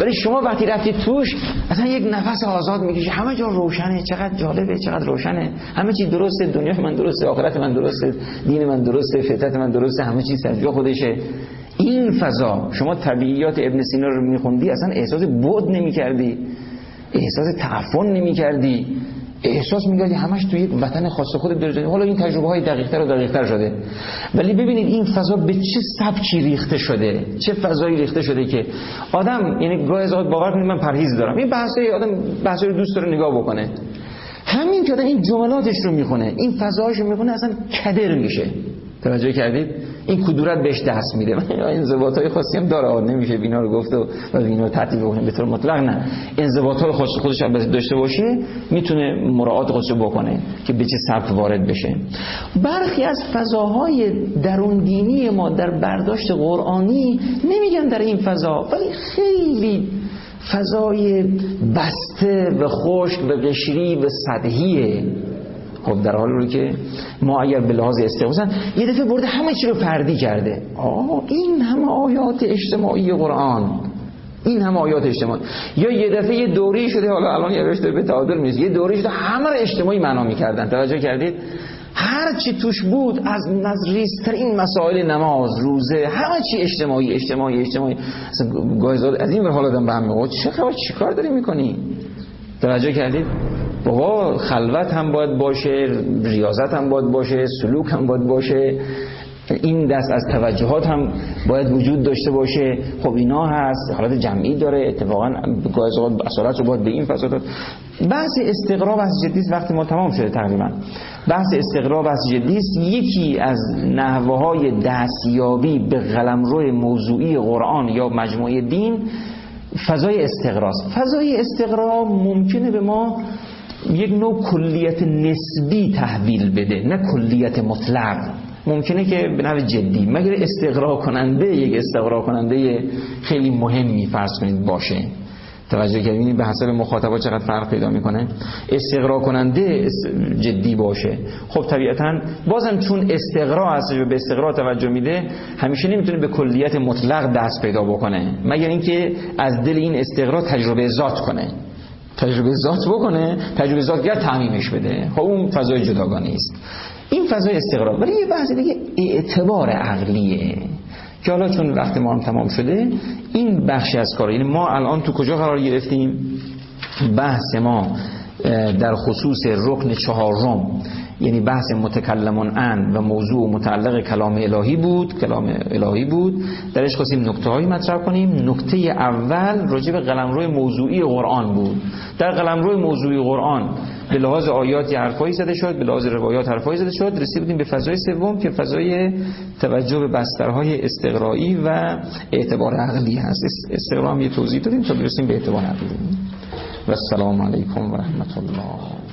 ولی شما وقتی رفتی توش اصلا یک نفس آزاد می‌کشی. همه جا روشنه چقدر جالبه چقدر روشنه. همه چی درسته دنیا من درسته آخرت من درسته دین من درسته فطرت من درسته همه چی سر خودشه. این فضا شما طبیعیات ابن سینا رو میخوندی اصلا احساس بود نمی‌کردی. احساس تعفن نمی‌کردی. احساس میگردی همش توی یک وطن خاص خود داره حالا این تجربه های دقیقتر و دقیقتر شده. ولی ببینید این فضا به چه سبکی ریخته شده؟ چه فضایی ریخته شده که آدم یعنی گاهی از باور کنید من پرهیز دارم. این بحثی آدم بحثی رو دوست داره نگاه بکنه. همین که آدم این جملاتش رو می‌خونه این فضاهاش رو می‌خونه اصلا کدر میشه. توجه کردید؟ این کدورت بهش دست میده. انضباط های خاصی هم داره نمیشه بینا رو گفت و اینا رو ترتیب بکنه به طور مطلق. نه. انضباط های خاص خودش هم داشته باشه. می‌تونه مراعات خودش بکنه که به چه سبک وارد بشه. برخی از فضاهای درون دینی ما در برداشت قرآنی نمیگن در این فضا ولی خیلی فضای بسته و خشک و قشری و سطحیه. خب در حال رو که ما اگر به لحاظ استقامت یه دفعه برده همه چی رو فردی کرده. آه این همه آیات اجتماعی قرآن. این همه آیات اجتماعی. یا یه دفعه یه دوری شده حالا الان یه رشته به تعادل می‌رسه یه دوری شده همه رو اجتماعی معنا می‌کردن. توجه کردید؟ هر چی توش بود از نزریسترین مسائل نماز روزه همه چی اجتماعی اجتماعی اجتماعی. از این حال آدم به هم میگه چه خبر؟ چیکار داری می‌کنی؟ توجه کردید؟ بابا خلوت هم باید باشه ریاضت هم باید باشه سلوک هم باید باشه. این دست از توجهات هم باید وجود داشته باشه. خب اینا هست حالت جمعی داره اتفاقا گاهی اوقات رو باید به این فسادات بحث استقرا بحث جدی وقتی ما تمام شده تقریبا. بحث استقرا بحث جدی یکی از نحوه های دستیابی به قلمرو موضوعی قرآن یا مجموعه دین فضای استقراست. فضای استقرا ممکنه به ما یک نوع کلیت نسبی تحویل بده نه کلیت مطلق. ممکنه که به نوع جدی. مگر استقرا کننده یک استقرا کننده خیلی مهمی فرض کنید باشه. توجه کردین به حسب مخاطبا چقدر فرق پیدا می‌کنه؟ استقرا کننده جدی باشه. خب طبیعتا بازم چون استقرا هست به استقرا توجه میده همیشه نمی‌تونه به کلیت مطلق دست پیدا بکنه. مگر اینکه از دل این استقرا تجربه ذات کنه. تجربه ذات بکنه تجربه ذات تعمیمش بده. خب اون فضای جداگانه است. این فضای استقرار ولی یه بحث دیگه اعتبار عقلیه. که حالا چون وقت ما هم تمام شده این بخشی از کار یعنی ما الان تو کجا قرار گرفتیم؟ بحث ما در خصوص رکن چهارم. یعنی بحث متکلمون ان و موضوع متعلق کلام الهی بود کلام الهی بود. درش خواستیم نکته هایی مطرح کنیم. نکته اول راجع به قلمرو موضوعی قرآن بود. در قلمرو موضوعی قرآن به لحاظ آیات حرفایی زده شد به لحاظ روایات حرفایی زده شد. رسیدیم به فضای سوم که فضای توجه به بسترهای استقرایی و اعتبار عقلی هست. استقرا هم یه توضیح دادیم تا برسیم به اعتبار عقلی. و السلام علیکم و رحمت الله.